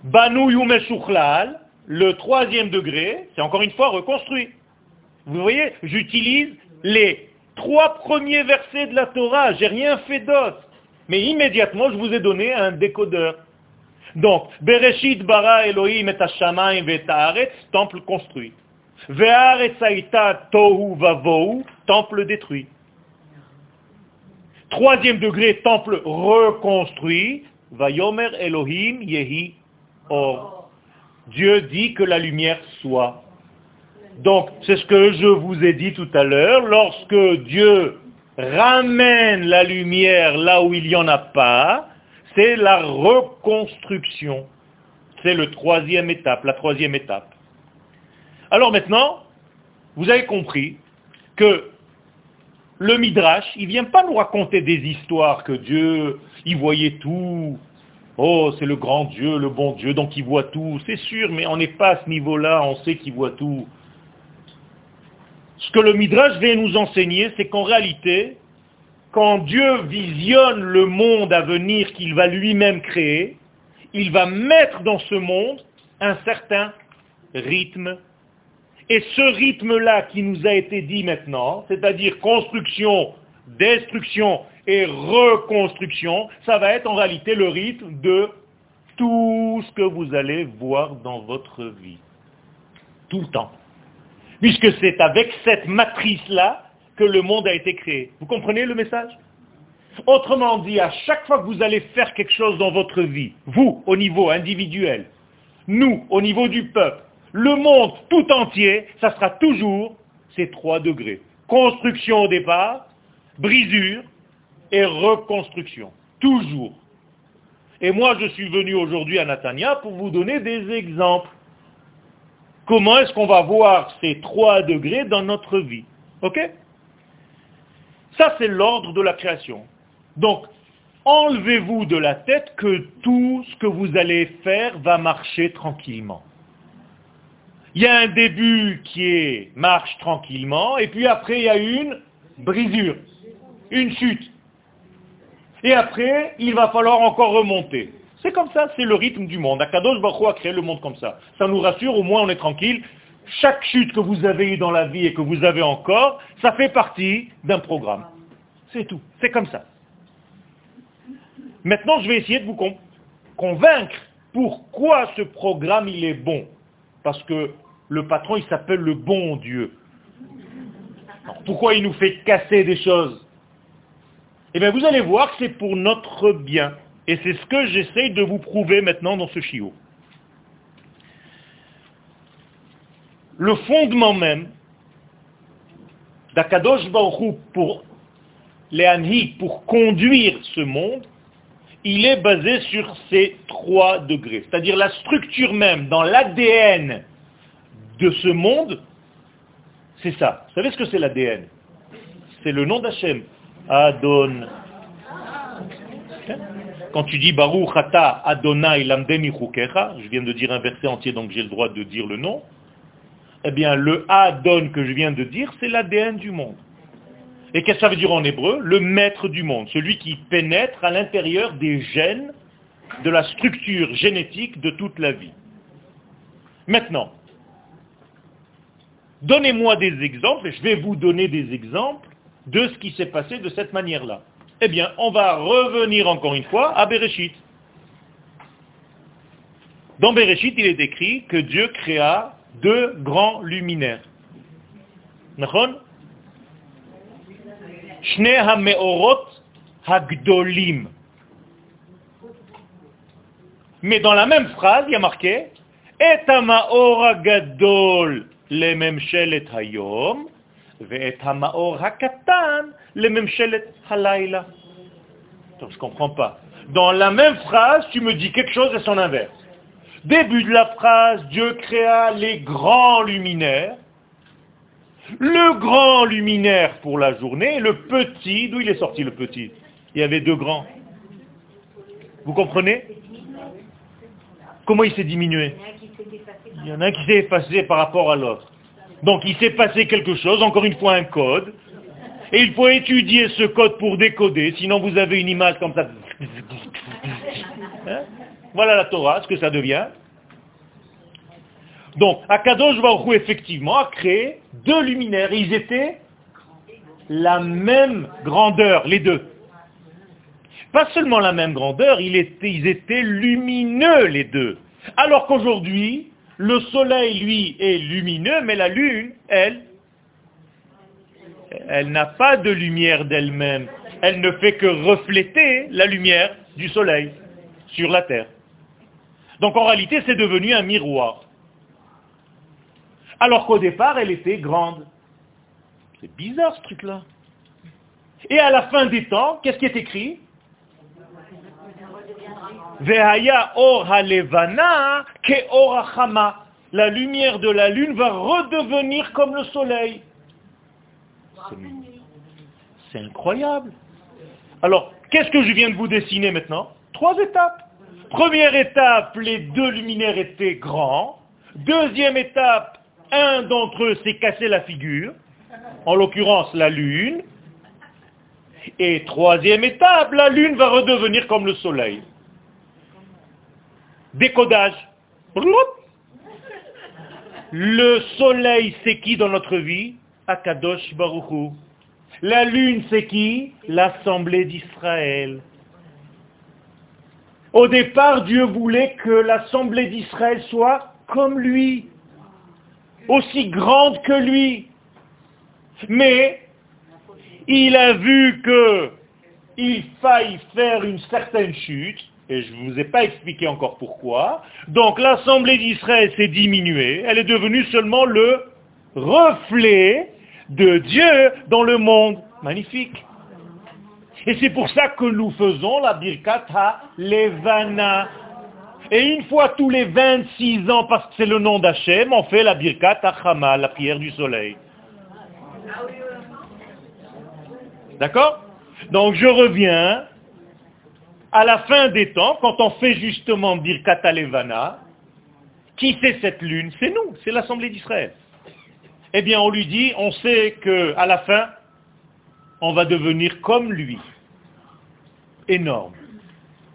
Yumeshuchlal, le troisième degré, c'est encore une fois reconstruit. Vous voyez, j'utilise les trois premiers versets de la Torah, j'ai rien fait d'autre. Mais immédiatement, je vous ai donné un décodeur. Donc, Bereshit bara Elohim et Hashamayim et temple construit. Ve'aretzaita tohu vavohu, temple détruit. Troisième degré, temple reconstruit. Vayomer Elohim yehi or. Dieu dit que la lumière soit. Donc, c'est ce que je vous ai dit tout à l'heure. Lorsque Dieu ramène la lumière là où il n'y en a pas, c'est la reconstruction. C'est le troisième étape, la troisième étape. Alors maintenant, vous avez compris que le Midrash, il ne vient pas nous raconter des histoires que Dieu, il voyait tout. Oh, c'est le grand Dieu, le bon Dieu, donc il voit tout. C'est sûr, mais on n'est pas à ce niveau-là, on sait qu'il voit tout. Ce que le Midrash vient nous enseigner, c'est qu'en réalité, quand Dieu visionne le monde à venir qu'il va lui-même créer, il va mettre dans ce monde un certain rythme. Et ce rythme-là qui nous a été dit maintenant, c'est-à-dire construction, destruction et reconstruction, ça va être en réalité le rythme de tout ce que vous allez voir dans votre vie. Tout le temps. Puisque c'est avec cette matrice-là que le monde a été créé. Vous comprenez le message? Autrement dit, à chaque fois que vous allez faire quelque chose dans votre vie, vous au niveau individuel, nous au niveau du peuple, le monde tout entier, ça sera toujours ces trois degrés. Construction au départ, brisure et reconstruction. Toujours. Et moi, je suis venu aujourd'hui à Natania pour vous donner des exemples. Comment est-ce qu'on va voir ces trois degrés dans notre vie? Ok? Ça, c'est l'ordre de la création. Donc, enlevez-vous de la tête que tout ce que vous allez faire va marcher tranquillement. Il y a un début qui est marche tranquillement, et puis après il y a une brisure, une chute. Et après, il va falloir encore remonter. C'est comme ça, c'est le rythme du monde. Akadosh Baruch a créé le monde comme ça. Ça nous rassure, au moins on est tranquille. Chaque chute que vous avez eue dans la vie et que vous avez encore, ça fait partie d'un programme. C'est tout. C'est comme ça. Maintenant, je vais essayer de vous convaincre pourquoi ce programme il est bon. Parce que le patron, il s'appelle le bon Dieu. pourquoi il nous fait casser des choses? Eh bien, vous allez voir que c'est pour notre bien. Et c'est ce que j'essaye de vous prouver maintenant dans ce chiot. Le fondement même d'Akadosh Baruch pour les pour conduire ce monde, il est basé sur ces trois degrés. C'est-à-dire la structure même dans l'ADN de ce monde, c'est ça. Vous savez ce que c'est l'ADN C'est le nom d'Hachem. Adon. Quand tu dis Baruch Ata Adonai Lamdeni je viens de dire un verset entier, donc j'ai le droit de dire le nom, eh bien le Adon que je viens de dire, c'est l'ADN du monde. Et qu'est-ce que ça veut dire en hébreu? Le maître du monde, celui qui pénètre à l'intérieur des gènes de la structure génétique de toute la vie. Maintenant, donnez-moi des exemples, et je vais vous donner des exemples de ce qui s'est passé de cette manière-là. Eh bien, on va revenir encore une fois à Bereshit. Dans Bereshit, il est écrit que Dieu créa deux grands luminaires. Mais dans la même phrase, il y a marqué Et gadol le hayom ואת המאור הקטן לממשלת הלילה. Donc je comprends pas. Dans la même phrase, tu me dis quelque chose et son inverse. Début de la phrase, Dieu créa les grands luminaires. Le grand luminaire pour la journée, le petit, d'où il est sorti le petit Il y avait deux grands. Vous comprenez Comment il s'est diminué Il y en a un qui s'est effacé par rapport à l'autre. Donc il s'est passé quelque chose, encore une fois un code, et il faut étudier ce code pour décoder, sinon vous avez une image comme ça. Hein voilà la Torah, ce que ça devient. Donc, Akadosh Baruch effectivement, a créé deux luminaires. Ils étaient la même grandeur, les deux. Pas seulement la même grandeur, ils étaient, ils étaient lumineux, les deux. Alors qu'aujourd'hui, le soleil, lui, est lumineux, mais la lune, elle, elle n'a pas de lumière d'elle-même. Elle ne fait que refléter la lumière du soleil sur la terre. Donc en réalité, c'est devenu un miroir. Alors qu'au départ, elle était grande. C'est bizarre ce truc-là. Et à la fin des temps, qu'est-ce qui est écrit? Vehaya or halevana ke or La lumière de la lune va redevenir comme le soleil. C'est incroyable. Alors, qu'est-ce que je viens de vous dessiner maintenant? Trois étapes. Première étape, les deux luminaires étaient grands. Deuxième étape, un d'entre eux s'est cassé la figure, en l'occurrence la lune. Et troisième étape, la lune va redevenir comme le soleil. Décodage. Le soleil, c'est qui dans notre vie? Akadosh Baruchu. La lune, c'est qui? L'Assemblée d'Israël. Au départ, Dieu voulait que l'Assemblée d'Israël soit comme lui, aussi grande que lui. Mais il a vu qu'il faille faire une certaine chute, et je ne vous ai pas expliqué encore pourquoi. Donc l'Assemblée d'Israël s'est diminuée, elle est devenue seulement le reflet de Dieu dans le monde. Magnifique. Et c'est pour ça que nous faisons la Birkat Levana. Et une fois tous les 26 ans, parce que c'est le nom d'Hachem, on fait la Birkat Hachama, la prière du soleil. D'accord? Donc je reviens à la fin des temps, quand on fait justement Birkat Levana, qui c'est cette lune? C'est nous, c'est l'Assemblée d'Israël eh bien on lui dit, on sait qu'à la fin, on va devenir comme lui. Énorme.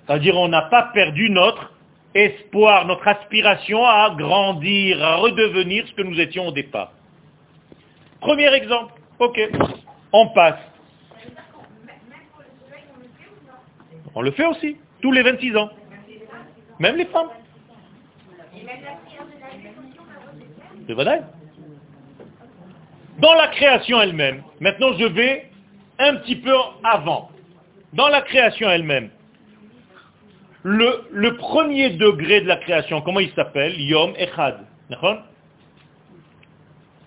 C'est-à-dire on n'a pas perdu notre espoir, notre aspiration à grandir, à redevenir ce que nous étions au départ. Premier exemple. Ok. On passe. On le fait aussi, tous les 26 ans. Même les femmes. C'est vrai dans la création elle-même, maintenant je vais un petit peu avant, dans la création elle-même, le, premier degré de la création, comment il s'appelle? Yom Echad.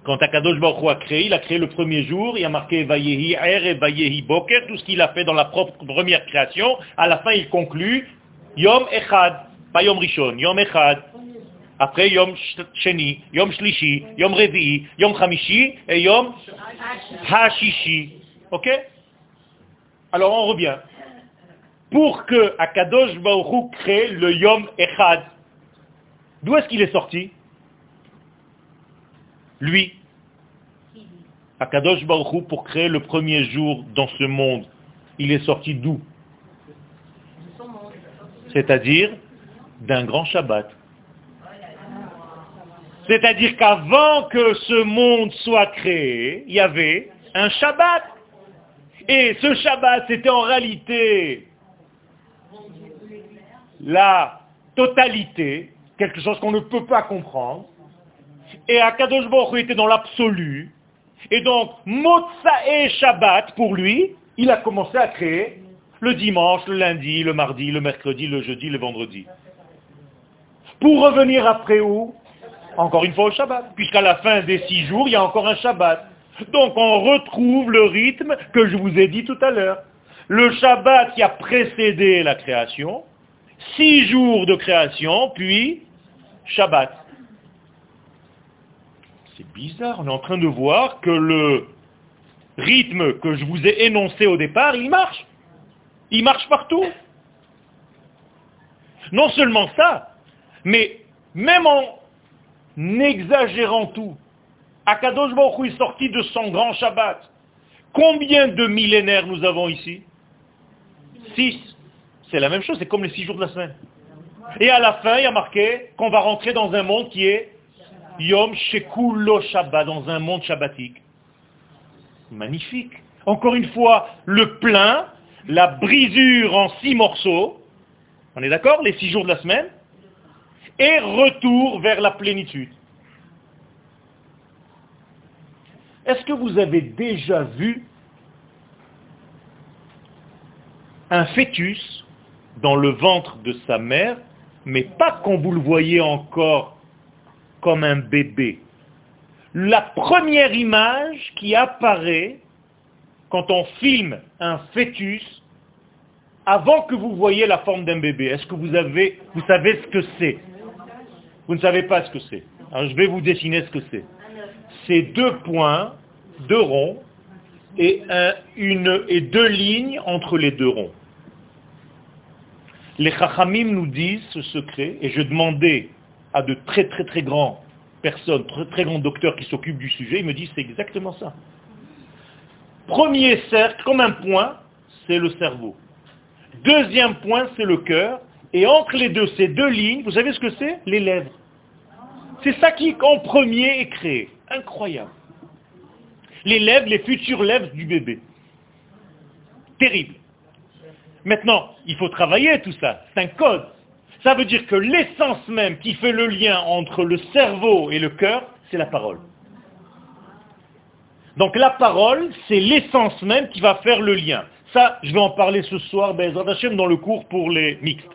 Quand Akadosh Baruch a créé, il a créé le premier jour, il a marqué Vayehi Er et Vayehi Boker, tout ce qu'il a fait dans la propre première création. À la fin, il conclut Yom Echad, pas Yom Rishon, Yom Echad. Après Yom Sheni, Yom Shlishi, Yom Revi, Yom Chamishi et Yom Hashishi. Ok? Alors on revient. Pour que Akadosh Baruch crée le Yom Echad, d'où est-ce qu'il est sorti? Lui. Akadosh Baruch pour créer le premier jour dans ce monde, il est sorti d'où? C'est-à-dire d'un grand Shabbat. C'est-à-dire qu'avant que ce monde soit créé, il y avait un Shabbat. Et ce Shabbat, c'était en réalité la totalité, quelque chose qu'on ne peut pas comprendre. Et Akadosh Baruch était dans l'absolu. Et donc, et Shabbat, pour lui, il a commencé à créer le dimanche, le lundi, le mardi, le mercredi, le jeudi, le vendredi. Pour revenir après où? Encore une fois au Shabbat, puisqu'à la fin des six jours, il y a encore un Shabbat. Donc on retrouve le rythme que je vous ai dit tout à l'heure. Le Shabbat qui a précédé la création, six jours de création, puis Shabbat. Bizarre, on est en train de voir que le rythme que je vous ai énoncé au départ, il marche. Il marche partout. Non seulement ça, mais même en n'exagérant tout. Akadosh Baruch est sorti de son grand Shabbat. Combien de millénaires nous avons ici? Six. C'est la même chose, c'est comme les six jours de la semaine. Et à la fin, il y a marqué qu'on va rentrer dans un monde qui est Yom Shekulo Shabbat, dans un monde shabbatique. Magnifique. Encore une fois, le plein, la brisure en six morceaux, on est d'accord Les six jours de la semaine, et retour vers la plénitude. Est-ce que vous avez déjà vu un fœtus dans le ventre de sa mère, mais pas quand vous le voyez encore comme un bébé La première image qui apparaît quand on filme un fœtus, avant que vous voyez la forme d'un bébé, est-ce que vous, avez, vous savez ce que c'est? Vous ne savez pas ce que c'est. Je vais vous dessiner ce que c'est. C'est deux points, deux ronds, et, une, et deux lignes entre les deux ronds. Les Chachamim nous disent ce secret, et je demandais à de très très très grands personnes, très très grands docteurs qui s'occupent du sujet, ils me disent c'est exactement ça. Premier cercle, comme un point, c'est le cerveau. Deuxième point, c'est le cœur. Et entre les deux, ces deux lignes, vous savez ce que c'est? Les lèvres. C'est ça qui, en premier, est créé. Incroyable. Les lèvres, les futures lèvres du bébé. Terrible. Maintenant, il faut travailler tout ça. C'est un code. Ça veut dire que l'essence même qui fait le lien entre le cerveau et le cœur, c'est la parole. Donc la parole, c'est l'essence même qui va faire le lien. Ça, je vais en parler ce soir, ben, dans le cours pour les mixtes.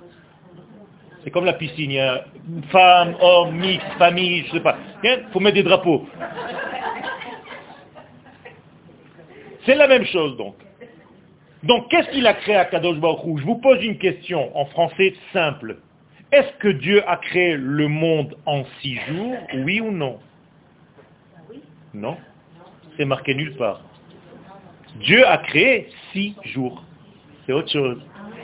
C'est comme la piscine, il femme, homme, mixte, famille, je sais pas. Il faut mettre des drapeaux. C'est la même chose donc. Donc qu'est-ce qu'il a créé à Kadosh Baruch Je vous pose une question en français simple. Est-ce que Dieu a créé le monde en six jours, oui ou non? Non C'est marqué nulle part. Dieu a créé six jours. C'est autre chose.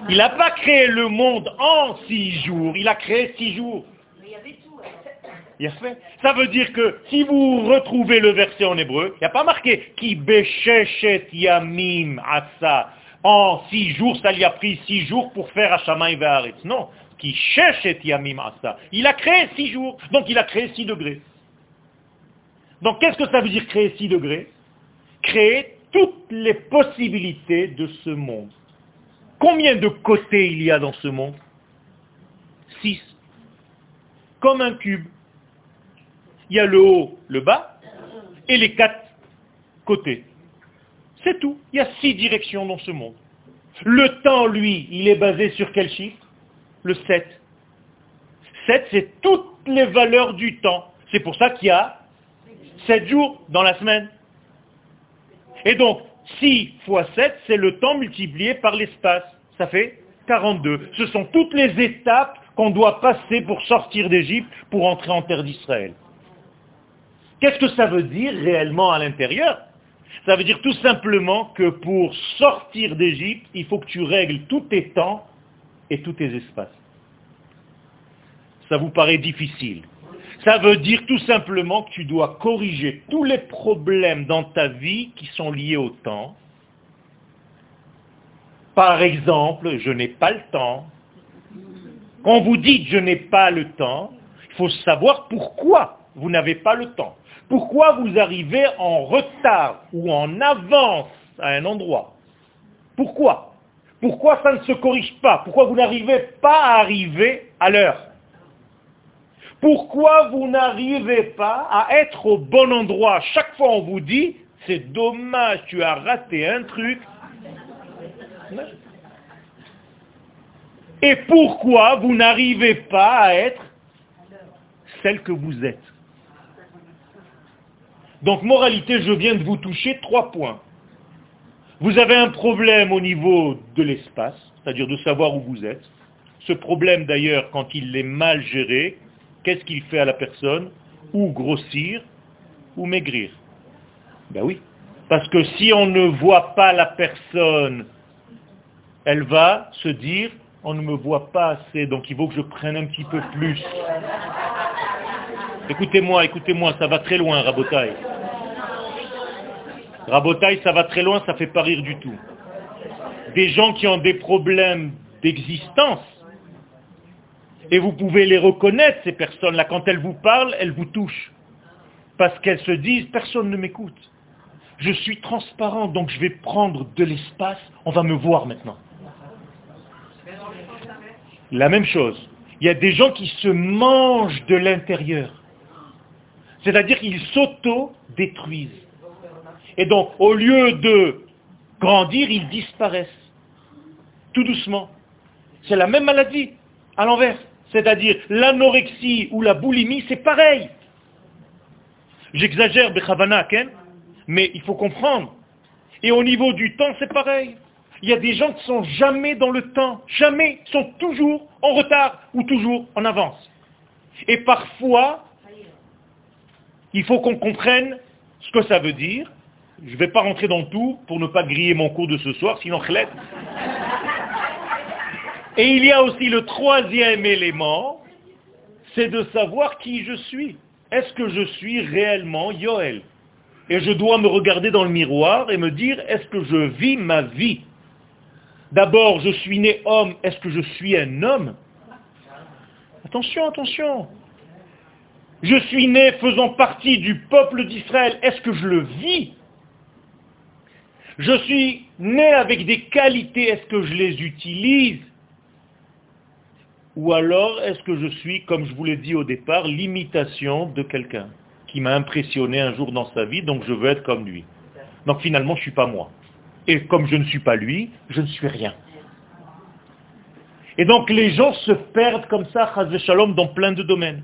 Il n'a pas créé le monde en six jours, il a créé six jours. Il a fait. Ça veut dire que si vous retrouvez le verset en hébreu, il n'y a pas marqué qui besheshet yamim asa. En six jours, ça lui a pris six jours pour faire Hashama et Non, qui sheshet yamim asa. Il a créé six jours, donc il a créé six degrés. Donc qu'est-ce que ça veut dire créer six degrés? Créer toutes les possibilités de ce monde. Combien de côtés il y a dans ce monde? Six. Comme un cube. Il y a le haut, le bas, et les quatre côtés. C'est tout. Il y a six directions dans ce monde. Le temps, lui, il est basé sur quel chiffre? Le 7. 7, c'est toutes les valeurs du temps. C'est pour ça qu'il y a 7 jours dans la semaine. Et donc, 6 fois 7, c'est le temps multiplié par l'espace. Ça fait 42. Ce sont toutes les étapes qu'on doit passer pour sortir d'Égypte, pour entrer en terre d'Israël. Qu'est-ce que ça veut dire réellement à l'intérieur? Ça veut dire tout simplement que pour sortir d'Égypte, il faut que tu règles tous tes temps et tous tes espaces. Ça vous paraît difficile. Ça veut dire tout simplement que tu dois corriger tous les problèmes dans ta vie qui sont liés au temps. Par exemple, je n'ai pas le temps. Quand vous dites je n'ai pas le temps, il faut savoir pourquoi vous n'avez pas le temps. Pourquoi vous arrivez en retard ou en avance à un endroit Pourquoi? Pourquoi ça ne se corrige pas? Pourquoi vous n'arrivez pas à arriver à l'heure? Pourquoi vous n'arrivez pas à être au bon endroit? Chaque fois on vous dit, c'est dommage, tu as raté un truc. Et pourquoi vous n'arrivez pas à être celle que vous êtes? Donc moralité, je viens de vous toucher trois points. Vous avez un problème au niveau de l'espace, c'est-à-dire de savoir où vous êtes. Ce problème d'ailleurs, quand il est mal géré, qu'est-ce qu'il fait à la personne Ou grossir, ou maigrir. Ben oui. Parce que si on ne voit pas la personne, elle va se dire, on ne me voit pas assez, donc il faut que je prenne un petit peu plus. Écoutez-moi, écoutez-moi, ça va très loin, Rabotaille. Rabotaille, ça va très loin, ça fait pas rire du tout. Des gens qui ont des problèmes d'existence, et vous pouvez les reconnaître, ces personnes-là. Quand elles vous parlent, elles vous touchent. Parce qu'elles se disent, personne ne m'écoute. Je suis transparent, donc je vais prendre de l'espace. On va me voir maintenant. La même chose. Il y a des gens qui se mangent de l'intérieur. C'est-à-dire qu'ils s'auto-détruisent. Et donc, au lieu de grandir, ils disparaissent. Tout doucement. C'est la même maladie, à l'envers. C'est-à-dire l'anorexie ou la boulimie, c'est pareil. J'exagère, mais il faut comprendre. Et au niveau du temps, c'est pareil. Il y a des gens qui sont jamais dans le temps, jamais, sont toujours en retard ou toujours en avance. Et parfois, il faut qu'on comprenne ce que ça veut dire. Je ne vais pas rentrer dans tout pour ne pas griller mon cours de ce soir, sinon chlette. Et il y a aussi le troisième élément, c'est de savoir qui je suis. Est-ce que je suis réellement Yoel Et je dois me regarder dans le miroir et me dire, est-ce que je vis ma vie? D'abord, je suis né homme, est-ce que je suis un homme? Attention, attention. Je suis né faisant partie du peuple d'Israël, est-ce que je le vis? Je suis né avec des qualités, est-ce que je les utilise? Ou alors est-ce que je suis, comme je vous l'ai dit au départ, l'imitation de quelqu'un qui m'a impressionné un jour dans sa vie, donc je veux être comme lui. Donc finalement, je ne suis pas moi. Et comme je ne suis pas lui, je ne suis rien. Et donc les gens se perdent comme ça, Shalom, dans plein de domaines.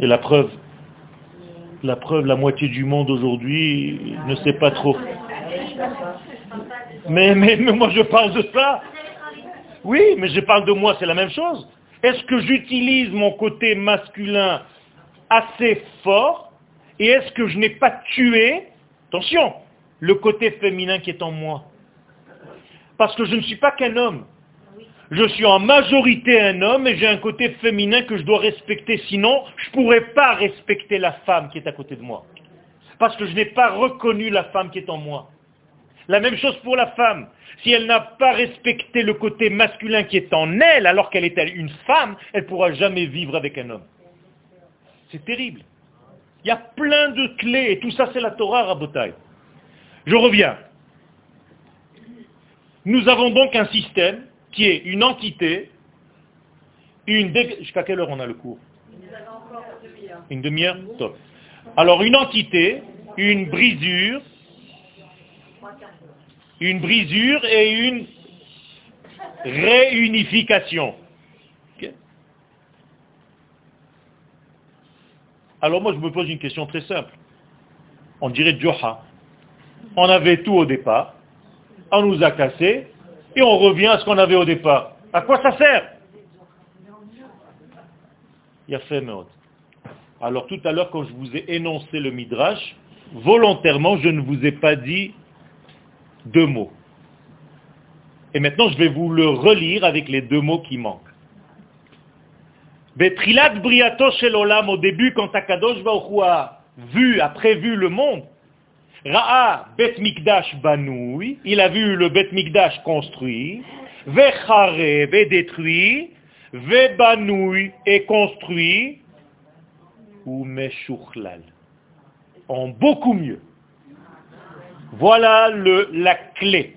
Et la preuve, la preuve, la moitié du monde aujourd'hui ne sait pas trop. Mais, mais, moi je parle de ça. Oui, mais je parle de moi, c'est la même chose. Est-ce que j'utilise mon côté masculin assez fort et est-ce que je n'ai pas tué, attention, le côté féminin qui est en moi? Parce que je ne suis pas qu'un homme je suis en majorité un homme et j'ai un côté féminin que je dois respecter. Sinon, je ne pourrais pas respecter la femme qui est à côté de moi. Parce que je n'ai pas reconnu la femme qui est en moi. La même chose pour la femme. Si elle n'a pas respecté le côté masculin qui est en elle, alors qu'elle est une femme, elle ne pourra jamais vivre avec un homme. C'est terrible. Il y a plein de clés, et tout ça c'est la Torah Rabotai. Je reviens. Nous avons donc un système qui est une entité, une Jusqu'à quelle heure on a le cours Une demi-heure Top. Alors une entité, une brisure, une brisure et une réunification. Alors moi je me pose une question très simple. On dirait Joha. On avait tout au départ, on nous a cassé, et on revient à ce qu'on avait au départ. À quoi ça sert? Alors tout à l'heure, quand je vous ai énoncé le midrash, volontairement, je ne vous ai pas dit deux mots. Et maintenant, je vais vous le relire avec les deux mots qui manquent. Betrilat briato shel au début, quand Akadosh Baruch a vu, a prévu le monde, Ra'a Bet Mikdash banoui, il a vu le Bet Mikdash construit, Vechareb et détruit, Vebanoui et construit, ou Meshuchlal. En beaucoup mieux. Voilà la clé.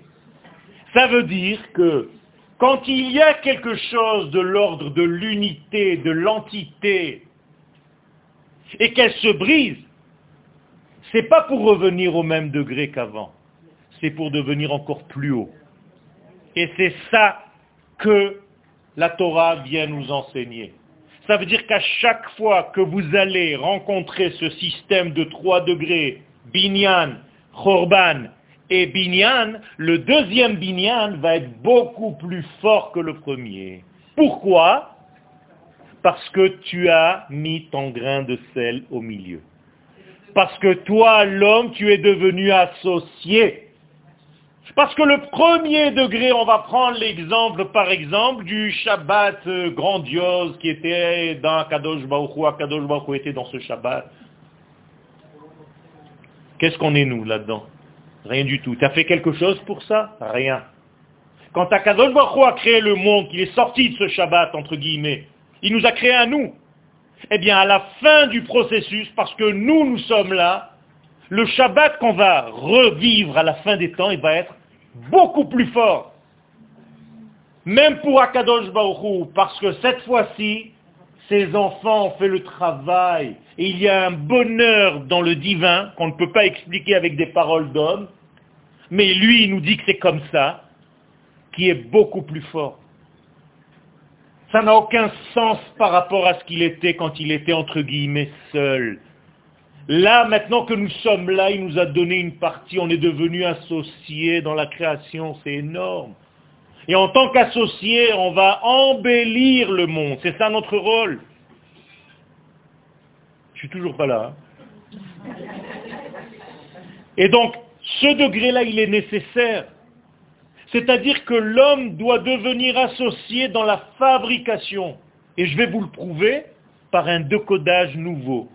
Ça veut dire que quand il y a quelque chose de l'ordre de l'unité, de l'entité, et qu'elle se brise, c'est pas pour revenir au même degré qu'avant, c'est pour devenir encore plus haut. Et c'est ça que la Torah vient nous enseigner. Ça veut dire qu'à chaque fois que vous allez rencontrer ce système de trois degrés, binyan, chorban et binyan, le deuxième binyan va être beaucoup plus fort que le premier. Pourquoi? Parce que tu as mis ton grain de sel au milieu. Parce que toi, l'homme, tu es devenu associé. Parce que le premier degré, on va prendre l'exemple, par exemple, du Shabbat euh, grandiose qui était dans Kadosh Baruch Kadosh Baruch était dans ce Shabbat. Qu'est-ce qu'on est nous là-dedans? Rien du tout. Tu as fait quelque chose pour ça? Rien. Quand Kadosh Baruch a créé le monde, qu'il est sorti de ce Shabbat, entre guillemets, il nous a créé à nous. Eh bien, à la fin du processus, parce que nous, nous sommes là, le Shabbat qu'on va revivre à la fin des temps, il va être beaucoup plus fort. Même pour Akadosh Baruch parce que cette fois-ci, ses enfants ont fait le travail. Et il y a un bonheur dans le divin qu'on ne peut pas expliquer avec des paroles d'homme. Mais lui, il nous dit que c'est comme ça, qui est beaucoup plus fort. Ça n'a aucun sens par rapport à ce qu'il était quand il était entre guillemets seul. Là, maintenant que nous sommes là, il nous a donné une partie, on est devenu associés dans la création, c'est énorme. Et en tant qu'associés, on va embellir le monde, c'est ça notre rôle. Je suis toujours pas là. Hein. Et donc, ce degré-là, il est nécessaire. C'est-à-dire que l'homme doit devenir associé dans la fabrication. Et je vais vous le prouver par un décodage nouveau.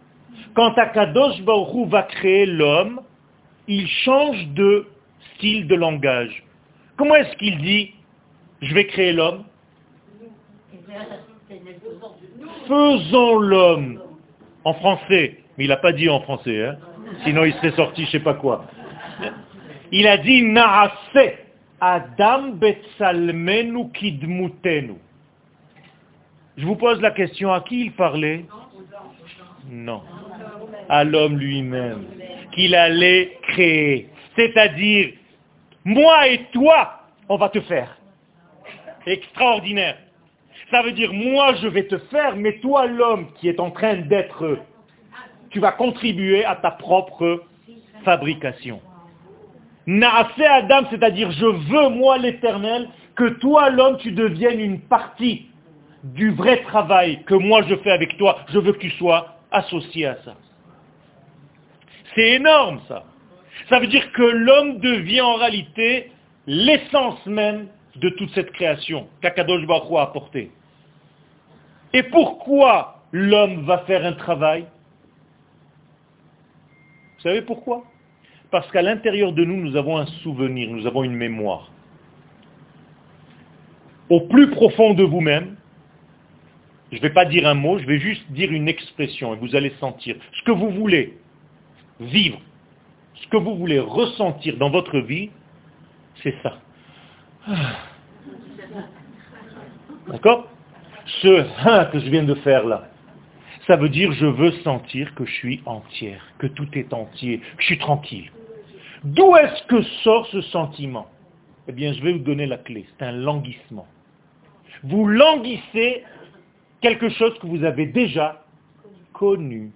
Quand Akadosh Baruch va créer l'homme, il change de style de langage. Comment est-ce qu'il dit je vais créer l'homme? Faisons l'homme en français. Mais il n'a pas dit en français, hein sinon il serait sorti je sais pas quoi. Il a dit Naase Adam Betsalmenu Kidmutenu. Je vous pose la question, à qui il parlait? Non. À l'homme lui-même, qu'il allait créer. C'est-à-dire, moi et toi, on va te faire. Extraordinaire. Ça veut dire, moi je vais te faire, mais toi l'homme qui est en train d'être, tu vas contribuer à ta propre fabrication. Naase Adam, c'est-à-dire je veux, moi l'éternel, que toi l'homme, tu deviennes une partie du vrai travail que moi je fais avec toi. Je veux que tu sois associé à ça. C'est énorme ça. Ça veut dire que l'homme devient en réalité l'essence même de toute cette création qu'Akadosh Baruch a apportée. Et pourquoi l'homme va faire un travail? Vous savez pourquoi? Parce qu'à l'intérieur de nous, nous avons un souvenir, nous avons une mémoire. Au plus profond de vous-même, je ne vais pas dire un mot, je vais juste dire une expression et vous allez sentir ce que vous voulez vivre, ce que vous voulez ressentir dans votre vie, c'est ça. D'accord? Ce hein que je viens de faire là, ça veut dire je veux sentir que je suis entière, que tout est entier, que je suis tranquille. D'où est-ce que sort ce sentiment? Eh bien, je vais vous donner la clé. C'est un languissement. Vous languissez quelque chose que vous avez déjà connu.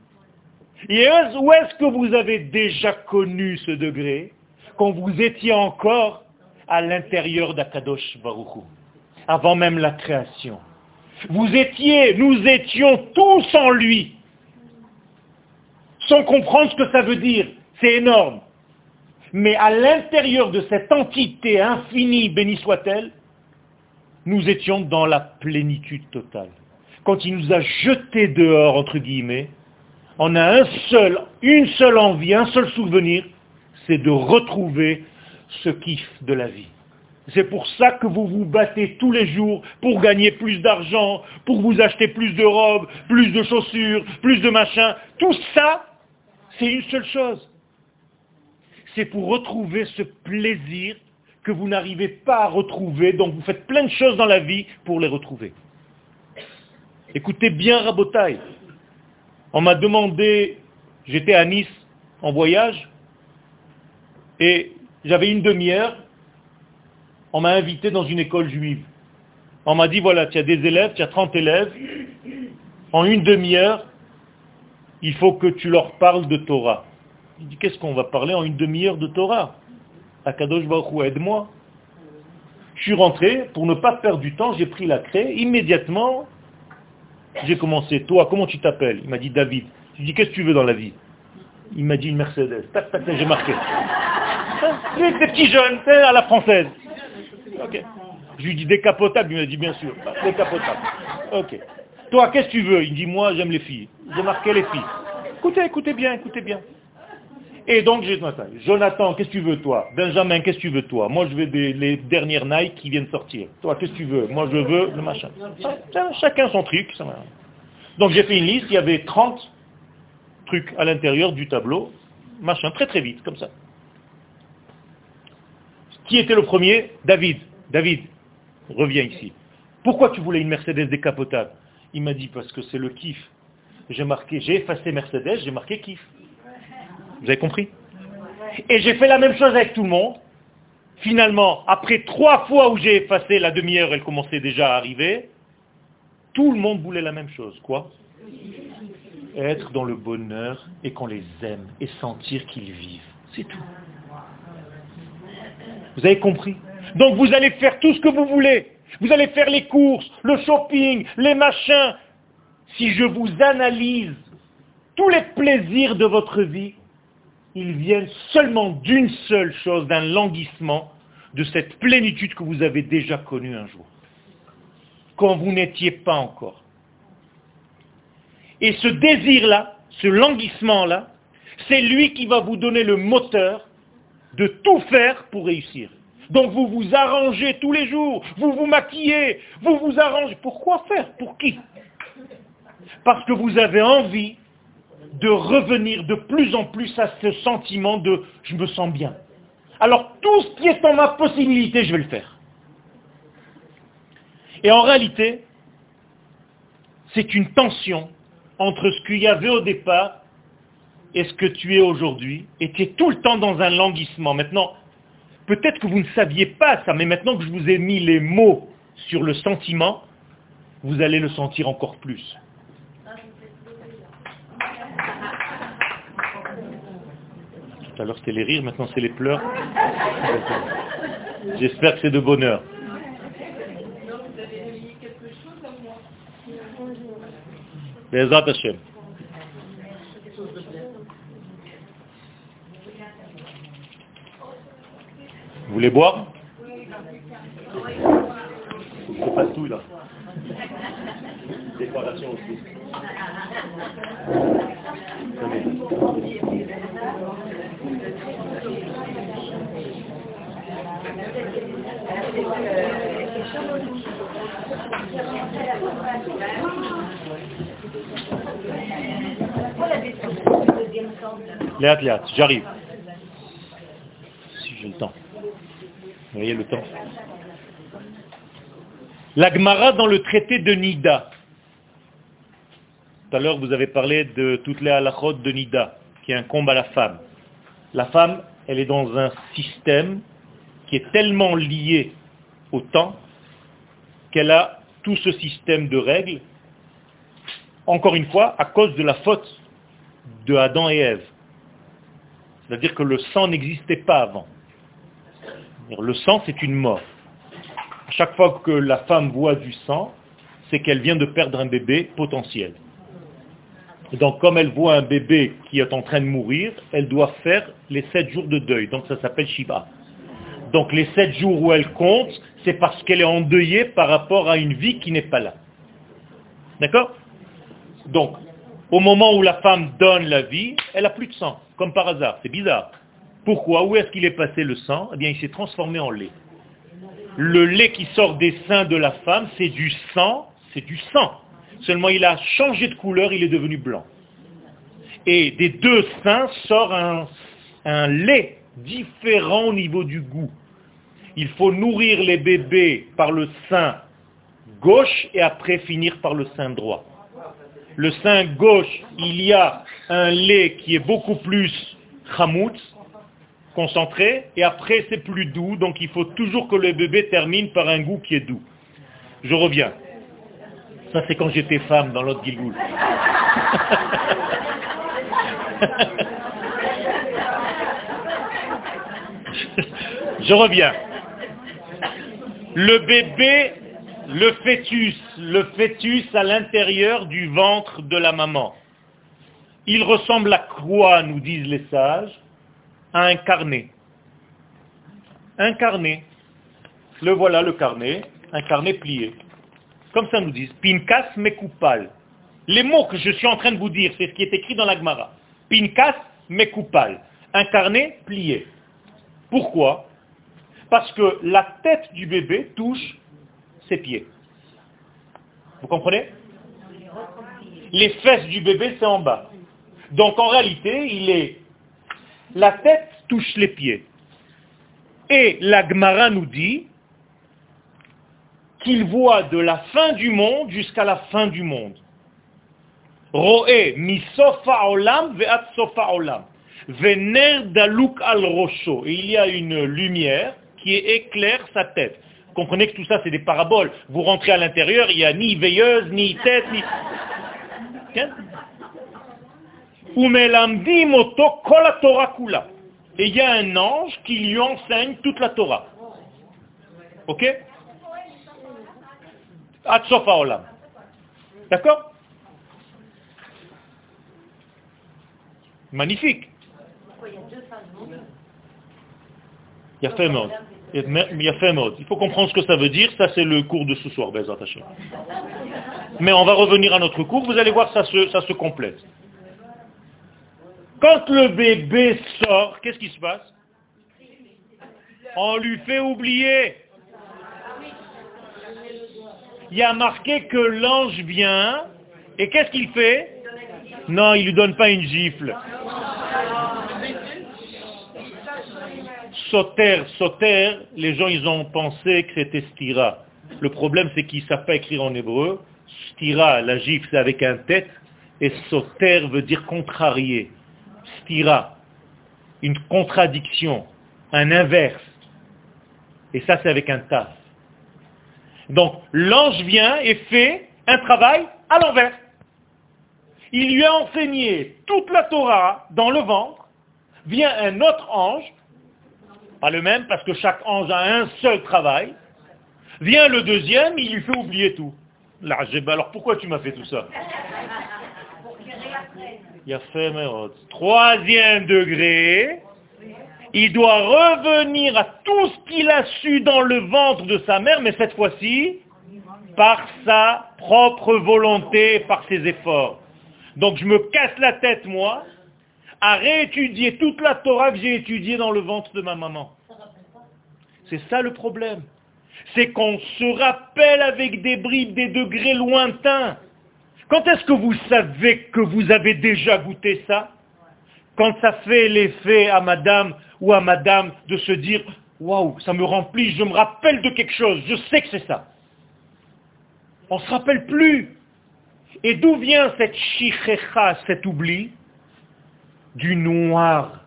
Et où est-ce que vous avez déjà connu ce degré Quand vous étiez encore à l'intérieur d'Akadosh Baruchou, avant même la création? Vous étiez, nous étions tous en lui, sans comprendre ce que ça veut dire. C'est énorme. Mais à l'intérieur de cette entité infinie, béni soit-elle, nous étions dans la plénitude totale. Quand il nous a jetés dehors, entre guillemets, on a un seul, une seule envie, un seul souvenir, c'est de retrouver ce kiff de la vie. C'est pour ça que vous vous battez tous les jours pour gagner plus d'argent, pour vous acheter plus de robes, plus de chaussures, plus de machins. Tout ça, c'est une seule chose c'est pour retrouver ce plaisir que vous n'arrivez pas à retrouver, donc vous faites plein de choses dans la vie pour les retrouver. Écoutez bien Rabotaille. On m'a demandé, j'étais à Nice en voyage, et j'avais une demi-heure, on m'a invité dans une école juive. On m'a dit, voilà, tu as des élèves, tu as 30 élèves, en une demi-heure, il faut que tu leur parles de Torah. Il dit, qu'est-ce qu'on va parler en une demi-heure de Torah? Akadosh Baruch aide-moi. Je suis rentré, pour ne pas perdre du temps, j'ai pris la craie, immédiatement, j'ai commencé. Toi, comment tu t'appelles? Il m'a dit David. Je lui dit, qu'est-ce que tu veux dans la vie? Il m'a dit une Mercedes. Tac, tac, tac, j'ai marqué. Des petits jeunes, à la française. Ok. Je lui dit décapotable, il m'a dit bien sûr. Décapotable. Ok. Toi, qu'est-ce que tu veux? Il dit, moi, j'aime les filles. J'ai marqué les filles. Écoutez, écoutez bien, écoutez bien. Et donc, j'ai Jonathan, qu'est-ce que tu veux toi? Benjamin, qu'est-ce que tu veux toi? Moi, je veux les dernières Nike qui viennent sortir. Toi, qu'est-ce que tu veux? Moi, je veux le machin. chacun son truc. donc, j'ai fait une liste, il y avait 30 trucs à l'intérieur du tableau. Machin, très très vite, comme ça. Qui était le premier? David. David, reviens ici. Pourquoi tu voulais une Mercedes décapotable? Il m'a dit, parce que c'est le kiff. J'ai marqué, j'ai effacé Mercedes, j'ai marqué kiff. Vous avez compris? Et j'ai fait la même chose avec tout le monde. Finalement, après trois fois où j'ai effacé la demi-heure, elle commençait déjà à arriver. Tout le monde voulait la même chose. Quoi? Être dans le bonheur et qu'on les aime et sentir qu'ils vivent. C'est tout. Vous avez compris? Donc vous allez faire tout ce que vous voulez. Vous allez faire les courses, le shopping, les machins. Si je vous analyse tous les plaisirs de votre vie, ils viennent seulement d'une seule chose, d'un languissement de cette plénitude que vous avez déjà connue un jour, quand vous n'étiez pas encore. Et ce désir-là, ce languissement-là, c'est lui qui va vous donner le moteur de tout faire pour réussir. Donc vous vous arrangez tous les jours, vous vous maquillez, vous vous arrangez. Pourquoi faire? Pour qui? Parce que vous avez envie de revenir de plus en plus à ce sentiment de je me sens bien. Alors tout ce qui est en ma possibilité, je vais le faire. Et en réalité, c'est une tension entre ce qu'il y avait au départ et ce que tu es aujourd'hui, et tu es tout le temps dans un languissement. Maintenant, peut-être que vous ne saviez pas ça, mais maintenant que je vous ai mis les mots sur le sentiment, vous allez le sentir encore plus. L'heure c'était les rires, maintenant c'est les pleurs. J'espère que c'est de bonheur. Vous voulez boire? C'est pas tout là. Décoration aussi. Léat, Léat, j'arrive. Si j'ai le temps. Vous voyez le temps L'Agmara dans le traité de Nida. Tout à l'heure, vous avez parlé de toutes les halachot de Nida, qui est un combat à la femme. La femme, elle est dans un système qui est tellement lié au temps qu'elle a tout ce système de règles, encore une fois, à cause de la faute de Adam et Ève. C'est-à-dire que le sang n'existait pas avant. Le sang, c'est une mort. À chaque fois que la femme voit du sang, c'est qu'elle vient de perdre un bébé potentiel. Donc, comme elle voit un bébé qui est en train de mourir, elle doit faire les sept jours de deuil. Donc, ça s'appelle Shiva. Donc, les sept jours où elle compte, c'est parce qu'elle est endeuillée par rapport à une vie qui n'est pas là. D'accord? Donc, au moment où la femme donne la vie, elle n'a plus de sang, comme par hasard. C'est bizarre. Pourquoi? Où est-ce qu'il est passé le sang? Eh bien, il s'est transformé en lait. Le lait qui sort des seins de la femme, c'est du sang, c'est du sang. Seulement, il a changé de couleur, il est devenu blanc. Et des deux seins sort un, lait différent au niveau du goût. Il faut nourrir les bébés par le sein gauche et après finir par le sein droit. Le sein gauche, il y a un lait qui est beaucoup plus chamout, concentré, et après c'est plus doux, donc il faut toujours que le bébé termine par un goût qui est doux. Je reviens. Ça c'est quand j'étais femme dans l'autre Gilgoul. Je reviens. Le bébé, le fœtus, le fœtus à l'intérieur du ventre de la maman. Il ressemble à quoi, nous disent les sages? À un carnet. Un carnet. Le voilà le carnet, un carnet plié. Comme ça nous disent. Pinkas mekupal. Les mots que je suis en train de vous dire, c'est ce qui est écrit dans l'Agmara. Pinkas mekupal. Un carnet plié. Pourquoi? Parce que la tête du bébé touche ses pieds. Vous comprenez? Les fesses du bébé, c'est en bas. Donc en réalité, il est... La tête touche les pieds. Et la Gemara nous dit qu'il voit de la fin du monde jusqu'à la fin du monde. Roé, mi sofa olam ve'at sofa olam. Vener daluk al rosho. Et il y a une lumière qui éclaire sa tête. Comprenez que tout ça, c'est des paraboles. Vous rentrez à l'intérieur, il n'y a ni veilleuse, ni tête, ni... Et il y a un ange qui lui enseigne toute la Torah. Ok? D'accord Magnifique. Il y a fait mode. Il y a fait mode. Il faut comprendre ce que ça veut dire. Ça, c'est le cours de ce soir, Mais on va revenir à notre cours. Vous allez voir, ça se, ça se complète. Quand le bébé sort, qu'est-ce qui se passe? On lui fait oublier. Il y a marqué que l'ange vient, et qu'est-ce qu'il fait? Non, il ne lui donne pas une gifle. Soter, Soter, les gens ils ont pensé que c'était stira. Le problème c'est qu'ils ne savent pas écrire en hébreu. Stira, la gifle c'est avec un tête, et Soter veut dire contrarier. Stira, une contradiction, un inverse. Et ça c'est avec un taf. Donc l'ange vient et fait un travail à l'envers. Il lui a enseigné toute la Torah dans le ventre, vient un autre ange, pas le même parce que chaque ange a un seul travail, vient le deuxième, il lui fait oublier tout. Là, alors pourquoi tu m'as fait tout ça? Il a fait Troisième degré, il doit revenir à tout ce qu'il a su dans le ventre de sa mère, mais cette fois-ci, par sa propre volonté, par ses efforts. Donc je me casse la tête, moi, à réétudier toute la Torah que j'ai étudiée dans le ventre de ma maman. C'est ça le problème. C'est qu'on se rappelle avec des bribes, des degrés lointains. Quand est-ce que vous savez que vous avez déjà goûté ça? Quand ça fait l'effet à madame ou à madame de se dire, waouh, ça me remplit, je me rappelle de quelque chose, je sais que c'est ça. On ne se rappelle plus. Et d'où vient cette shichecha, cet oubli Du noir.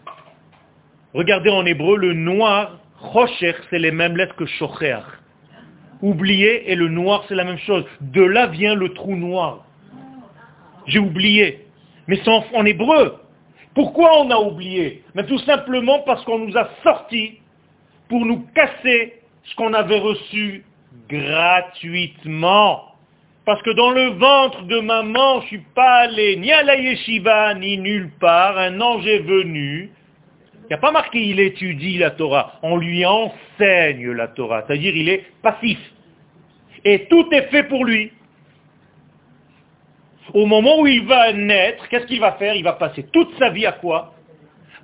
Regardez en hébreu, le noir, rocher, c'est les mêmes lettres que shocher. Oublier et le noir, c'est la même chose. De là vient le trou noir. J'ai oublié. Mais c'est en, hébreu. Pourquoi on a oublié Mais Tout simplement parce qu'on nous a sortis pour nous casser ce qu'on avait reçu gratuitement. Parce que dans le ventre de maman, je ne suis pas allé ni à la yeshiva, ni nulle part. Un ange est venu. Il n'y a pas marqué il étudie la Torah. On lui enseigne la Torah. C'est-à-dire il est passif. Et tout est fait pour lui. Au moment où il va naître, qu'est-ce qu'il va faire? Il va passer toute sa vie à quoi?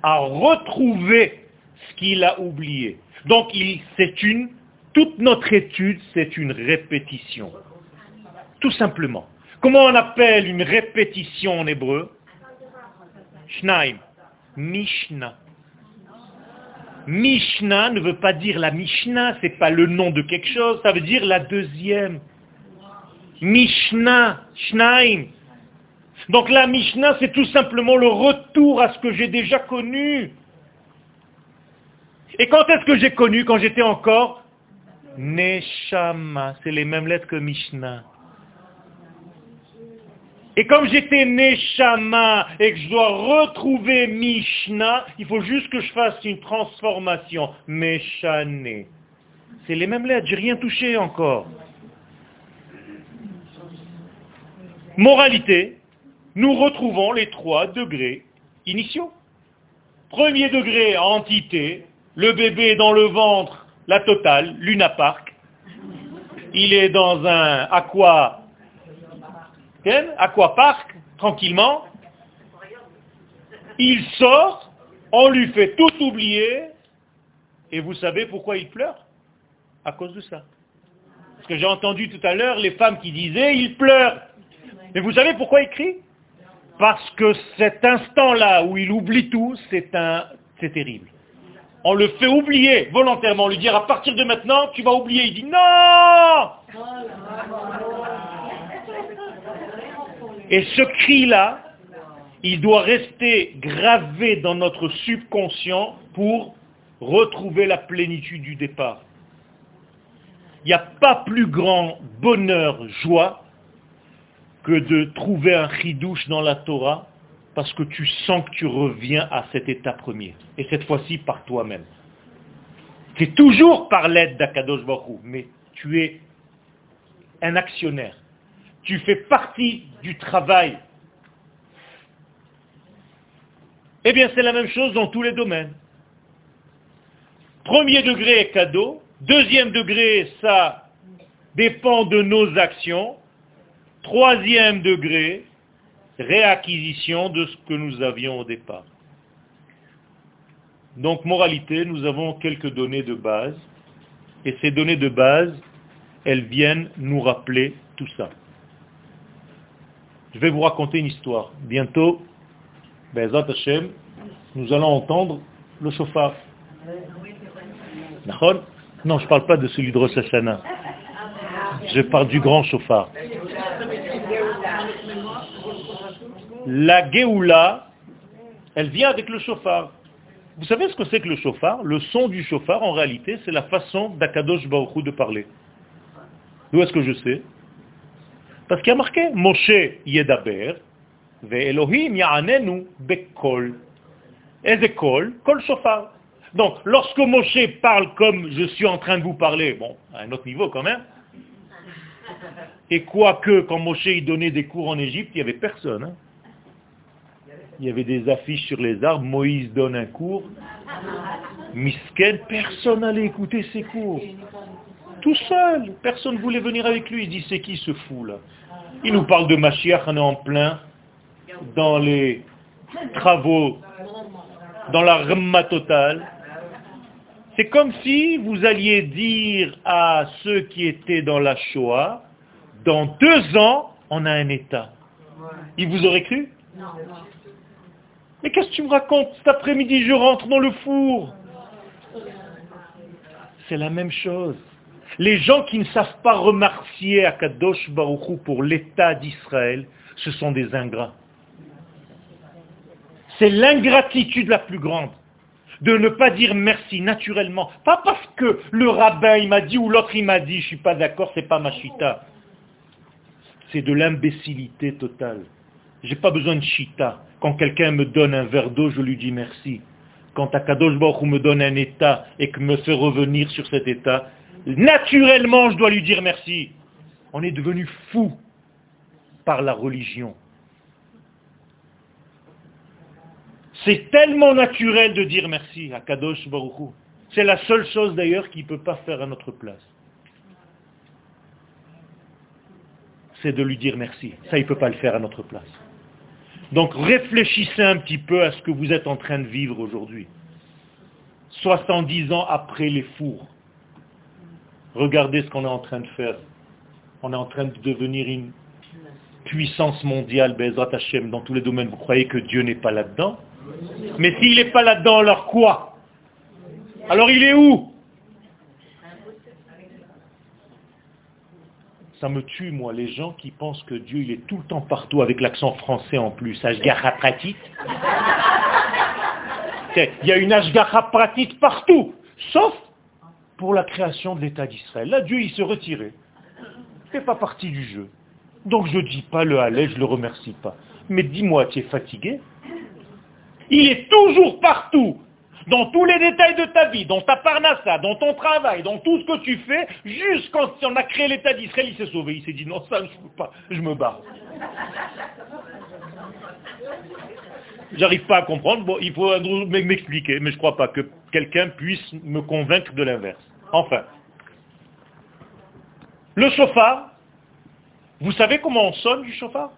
À retrouver ce qu'il a oublié. Donc c'est une, toute notre étude, c'est une répétition. Tout simplement. Comment on appelle une répétition en hébreu? Shnaim. Mishnah. Mishnah ne veut pas dire la Mishnah, c'est pas le nom de quelque chose, ça veut dire la deuxième. Mishnah, Shnaim. Donc la Mishnah, c'est tout simplement le retour à ce que j'ai déjà connu. Et quand est-ce que j'ai connu? Quand j'étais encore Neshama. C'est les mêmes lettres que Mishnah. Et comme j'étais Neshama et que je dois retrouver Mishnah, il faut juste que je fasse une transformation. Meshane. C'est les mêmes lettres, j'ai rien touché encore. Moralité, nous retrouvons les trois degrés initiaux. Premier degré, entité, le bébé dans le ventre, la totale, Luna Park. Il est dans un aqua aquapark, tranquillement. Il sort, on lui fait tout oublier, et vous savez pourquoi il pleure? À cause de ça. Parce que j'ai entendu tout à l'heure les femmes qui disaient, il pleure. Mais vous savez pourquoi il crie? Parce que cet instant-là où il oublie tout, c'est un, terrible. On le fait oublier volontairement, on lui dit à partir de maintenant, tu vas oublier. Il dit non et ce cri-là, il doit rester gravé dans notre subconscient pour retrouver la plénitude du départ. Il n'y a pas plus grand bonheur, joie, que de trouver un chidouche dans la Torah parce que tu sens que tu reviens à cet état premier. Et cette fois-ci par toi-même. C'est toujours par l'aide d'Akadosh Baruch mais tu es un actionnaire. Tu fais partie du travail. Eh bien, c'est la même chose dans tous les domaines. Premier degré est cadeau. Deuxième degré, ça dépend de nos actions. Troisième degré, réacquisition de ce que nous avions au départ. Donc, moralité, nous avons quelques données de base. Et ces données de base, elles viennent nous rappeler tout ça. Je vais vous raconter une histoire. Bientôt, nous allons entendre le chauffard. Non, je ne parle pas de celui de Rosh Je parle du grand chauffard. La Géoula, elle vient avec le chauffard. Vous savez ce que c'est que le chauffard? Le son du chauffard, en réalité, c'est la façon d'Akadosh Baruch de parler. D'où est-ce que je sais? Parce qu'il y a marqué Moshe Yedaber, ve Elohim Ya'anenu Bekol. Ezekol, Kol Shofar. Donc, lorsque Moshe parle comme je suis en train de vous parler, bon, à un autre niveau quand même, et quoique, quand Moshe donnait des cours en Égypte, il n'y avait personne. Hein. Il y avait des affiches sur les arbres, Moïse donne un cours. Misken, personne n'allait écouter ses cours. Tout seul, personne ne voulait venir avec lui. Il dit, c'est qui ce fou là? Il nous parle de Mashiach, on est en plein dans les travaux, dans la remma totale. C'est comme si vous alliez dire à ceux qui étaient dans la Shoah, dans deux ans, on a un État. Ils vous auraient cru? Mais qu'est-ce que tu me racontes? Cet après-midi, je rentre dans le four. C'est la même chose. Les gens qui ne savent pas remercier Akadosh Baruchou pour l'État d'Israël, ce sont des ingrats. C'est l'ingratitude la plus grande de ne pas dire merci naturellement. Pas parce que le rabbin il m'a dit ou l'autre il m'a dit, je ne suis pas d'accord, c'est pas ma chita. C'est de l'imbécilité totale. J'ai pas besoin de chita. Quand quelqu'un me donne un verre d'eau, je lui dis merci. Quand Akadosh Baruch me donne un état et que me fait revenir sur cet état, naturellement je dois lui dire merci. On est devenu fou par la religion. C'est tellement naturel de dire merci à Kadosh Baruchou. C'est la seule chose d'ailleurs qu'il ne peut pas faire à notre place. C'est de lui dire merci. Ça, il ne peut pas le faire à notre place. Donc réfléchissez un petit peu à ce que vous êtes en train de vivre aujourd'hui. 70 ans après les fours. Regardez ce qu'on est en train de faire. On est en train de devenir une puissance mondiale, Bezrat Hashem, dans tous les domaines. Vous croyez que Dieu n'est pas là-dedans? Mais s'il n'est pas là-dedans, alors quoi? Alors il est où? Ça me tue, moi, les gens qui pensent que Dieu, il est tout le temps partout avec l'accent français en plus. Ashgaha pratique. Il y a une Ashgaha pratique partout, sauf pour la création de l'État d'Israël. Là, Dieu, il se retirait. Fait pas partie du jeu. Donc je ne dis pas le Halais, je ne le remercie pas. Mais dis-moi, tu es fatigué? Il est toujours partout, dans tous les détails de ta vie, dans ta parnassa, dans ton travail, dans tout ce que tu fais, juste quand on a créé l'État d'Israël, il s'est sauvé. Il s'est dit, non, ça, je ne peux pas, je me barre. J'arrive pas à comprendre, bon, il faut m'expliquer, mais je ne crois pas que quelqu'un puisse me convaincre de l'inverse. Enfin, le chauffard, vous savez comment on sonne du chauffard?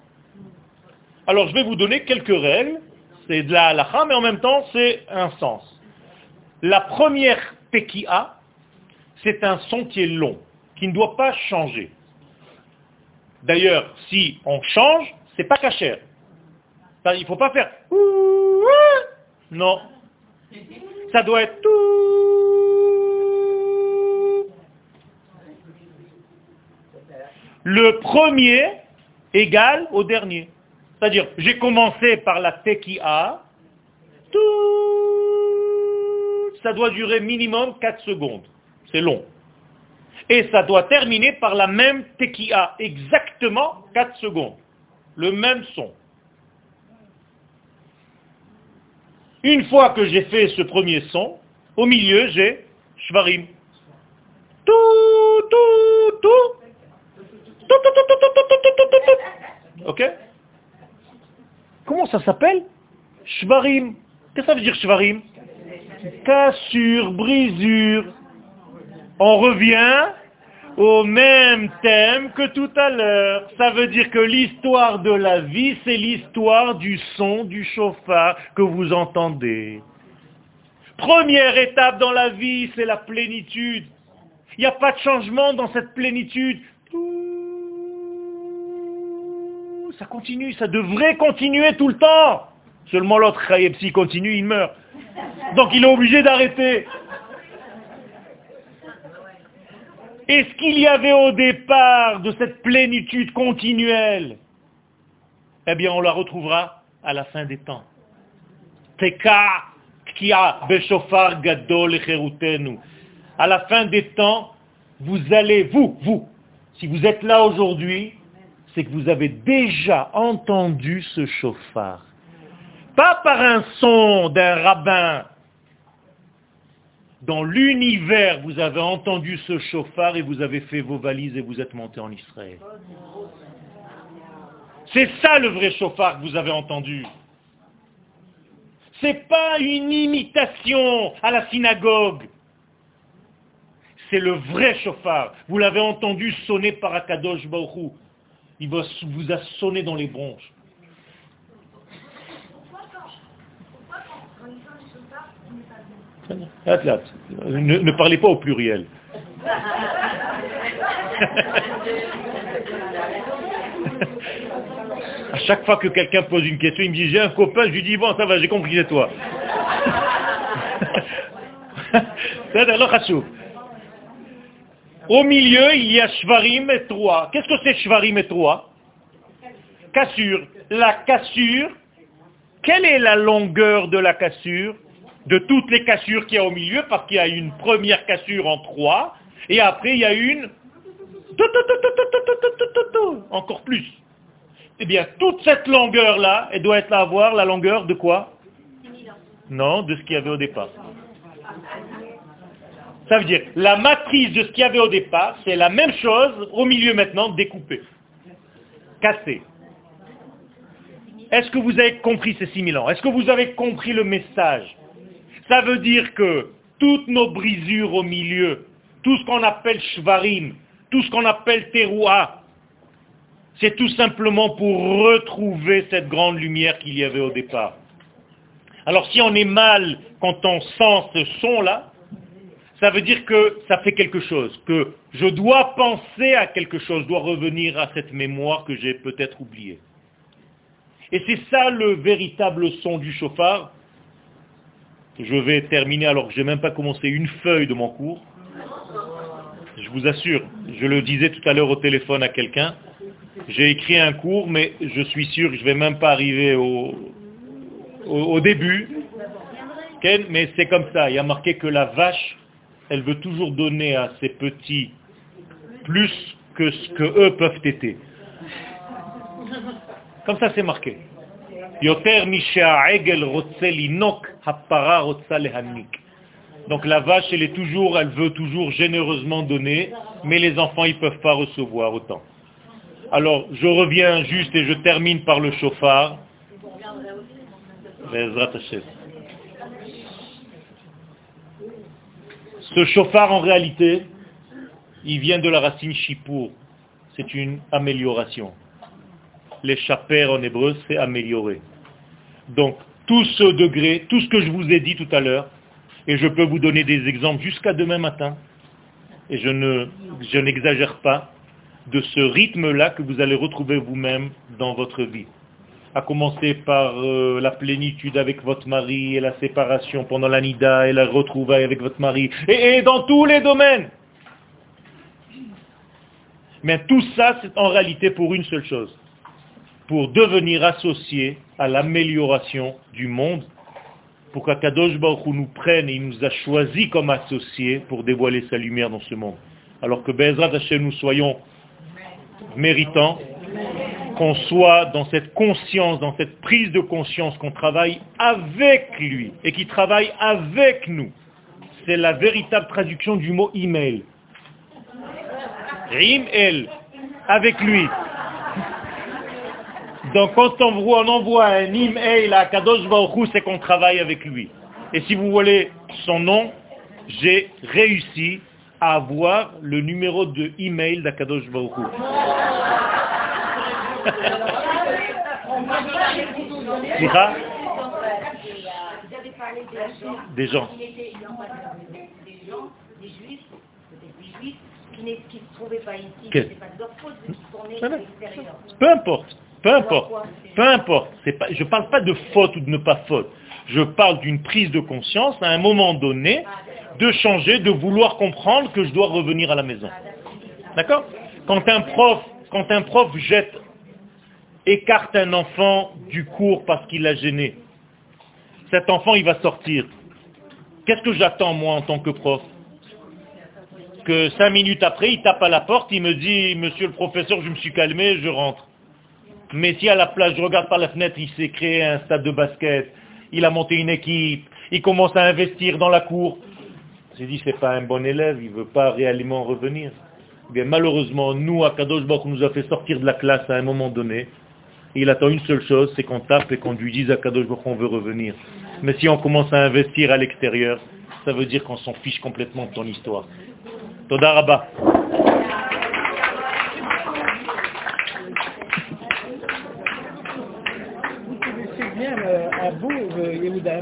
Alors je vais vous donner quelques règles c'est de la halakha, mais en même temps, c'est un sens. La première tekia, c'est un est long, qui ne doit pas changer. D'ailleurs, si on change, c'est pas cachère. Il ne faut pas faire non. Ça doit être Le premier égale au dernier. C'est-à-dire, j'ai commencé par la tekia, ça doit durer minimum 4 secondes. C'est long. Et ça doit terminer par la même teki'a, exactement 4 secondes. Le même son. Une fois que j'ai fait ce premier son, au milieu, j'ai shvarim. Tout, tout, tout. Tout, tout, tout, tout, tout, tout, tout, tout. Ok? Comment ça s'appelle? Shvarim. Qu'est-ce que ça veut dire shvarim? Cassure, brisure. On revient au même thème que tout à l'heure. Ça veut dire que l'histoire de la vie, c'est l'histoire du son du chauffard que vous entendez. Première étape dans la vie, c'est la plénitude. Il n'y a pas de changement dans cette plénitude. Ça continue, ça devrait continuer tout le temps. Seulement l'autre, s'il continue, il meurt. Donc il est obligé d'arrêter. Et ce qu'il y avait au départ de cette plénitude continuelle, eh bien on la retrouvera à la fin des temps. À la fin des temps, vous allez, vous, vous, si vous êtes là aujourd'hui, c'est que vous avez déjà entendu ce chauffard. Pas par un son d'un rabbin. Dans l'univers, vous avez entendu ce chauffard et vous avez fait vos valises et vous êtes monté en Israël. C'est ça le vrai chauffard que vous avez entendu. C'est pas une imitation à la synagogue. C'est le vrai chauffard. Vous l'avez entendu sonner par Akadosh Baruch Il vous a sonné dans les bronches. Ne, ne parlez pas au pluriel. à chaque fois que quelqu'un pose une question, il me dit j'ai un copain, je lui dis bon ça va, j'ai compris c'est toi. Au milieu, il y a Shvarim et Troa. Qu'est-ce que c'est Shvarim et Troa Cassure. La cassure, quelle est la longueur de la cassure? De toutes les cassures qu'il y a au milieu, parce qu'il y a une première cassure en trois, et après il y a une encore plus. Eh bien, toute cette longueur-là, elle doit être avoir la longueur de quoi? Non, de ce qu'il y avait au départ. Ça veut dire, la matrice de ce qu'il y avait au départ, c'est la même chose au milieu maintenant, découpée, cassée. Est-ce que vous avez compris ces 6000 ans? Est-ce que vous avez compris le message? Ça veut dire que toutes nos brisures au milieu, tout ce qu'on appelle shvarim, tout ce qu'on appelle teroua, c'est tout simplement pour retrouver cette grande lumière qu'il y avait au départ. Alors si on est mal quand on sent ce son-là, ça veut dire que ça fait quelque chose, que je dois penser à quelque chose, je dois revenir à cette mémoire que j'ai peut-être oubliée. Et c'est ça le véritable son du chauffard, je vais terminer alors que je n'ai même pas commencé une feuille de mon cours. Je vous assure, je le disais tout à l'heure au téléphone à quelqu'un, j'ai écrit un cours, mais je suis sûr que je ne vais même pas arriver au, au, début. Mais c'est comme ça, il y a marqué que la vache, elle veut toujours donner à ses petits plus que ce que eux peuvent téter. Comme ça c'est marqué. Donc la vache, elle est toujours, elle veut toujours généreusement donner, mais les enfants, ils ne peuvent pas recevoir autant. Alors, je reviens juste et je termine par le chauffard. Ce chauffard, en réalité, il vient de la racine chipour. C'est une amélioration. Les en hébreu, c'est améliorer. Donc, tout ce degré, tout ce que je vous ai dit tout à l'heure, et je peux vous donner des exemples jusqu'à demain matin, et je, ne, je n'exagère pas, de ce rythme-là que vous allez retrouver vous-même dans votre vie. À commencer par euh, la plénitude avec votre mari et la séparation pendant la nida et la retrouvaille avec votre mari, et dans tous les domaines. Mais tout ça, c'est en réalité pour une seule chose, pour devenir associé à l'amélioration du monde, pour qu'Akadosh Baruch nous prenne et il nous a choisis comme associés pour dévoiler sa lumière dans ce monde. Alors que Bezrat Hashem, nous soyons méritants, qu'on soit dans cette conscience, dans cette prise de conscience, qu'on travaille avec lui et qu'il travaille avec nous. C'est la véritable traduction du mot email. Rim el, avec lui. Donc quand on envoie un email à Kadosh Baruch c'est qu'on travaille avec lui. Et si vous voulez son nom, j'ai réussi à avoir le numéro de email d'Akadosh Baruch Des gens. Des juifs, des juifs qui ne se trouvaient pas ici, pas de leur faute, qui à l'extérieur. Peu importe. Peu importe. Peu importe. Je ne parle pas de faute ou de ne pas faute. Je parle d'une prise de conscience à un moment donné de changer, de vouloir comprendre que je dois revenir à la maison. D'accord? Quand un prof, quand un prof jette, écarte un enfant du cours parce qu'il l'a gêné, cet enfant il va sortir. Qu'est-ce que j'attends moi en tant que prof? Que cinq minutes après, il tape à la porte, il me dit, monsieur le professeur, je me suis calmé, je rentre. Mais si à la place, je regarde par la fenêtre, il s'est créé un stade de basket, il a monté une équipe, il commence à investir dans la cour. J'ai dit, c'est pas un bon élève, il veut pas réellement revenir. Bien, malheureusement, nous, à Kadosh Baruch nous a fait sortir de la classe à un moment donné. il attend une seule chose, c'est qu'on tape et qu'on lui dise à Kadosh qu'on veut revenir. Mais si on commence à investir à l'extérieur, ça veut dire qu'on s'en fiche complètement de ton histoire. Toda à bout, Yehuda,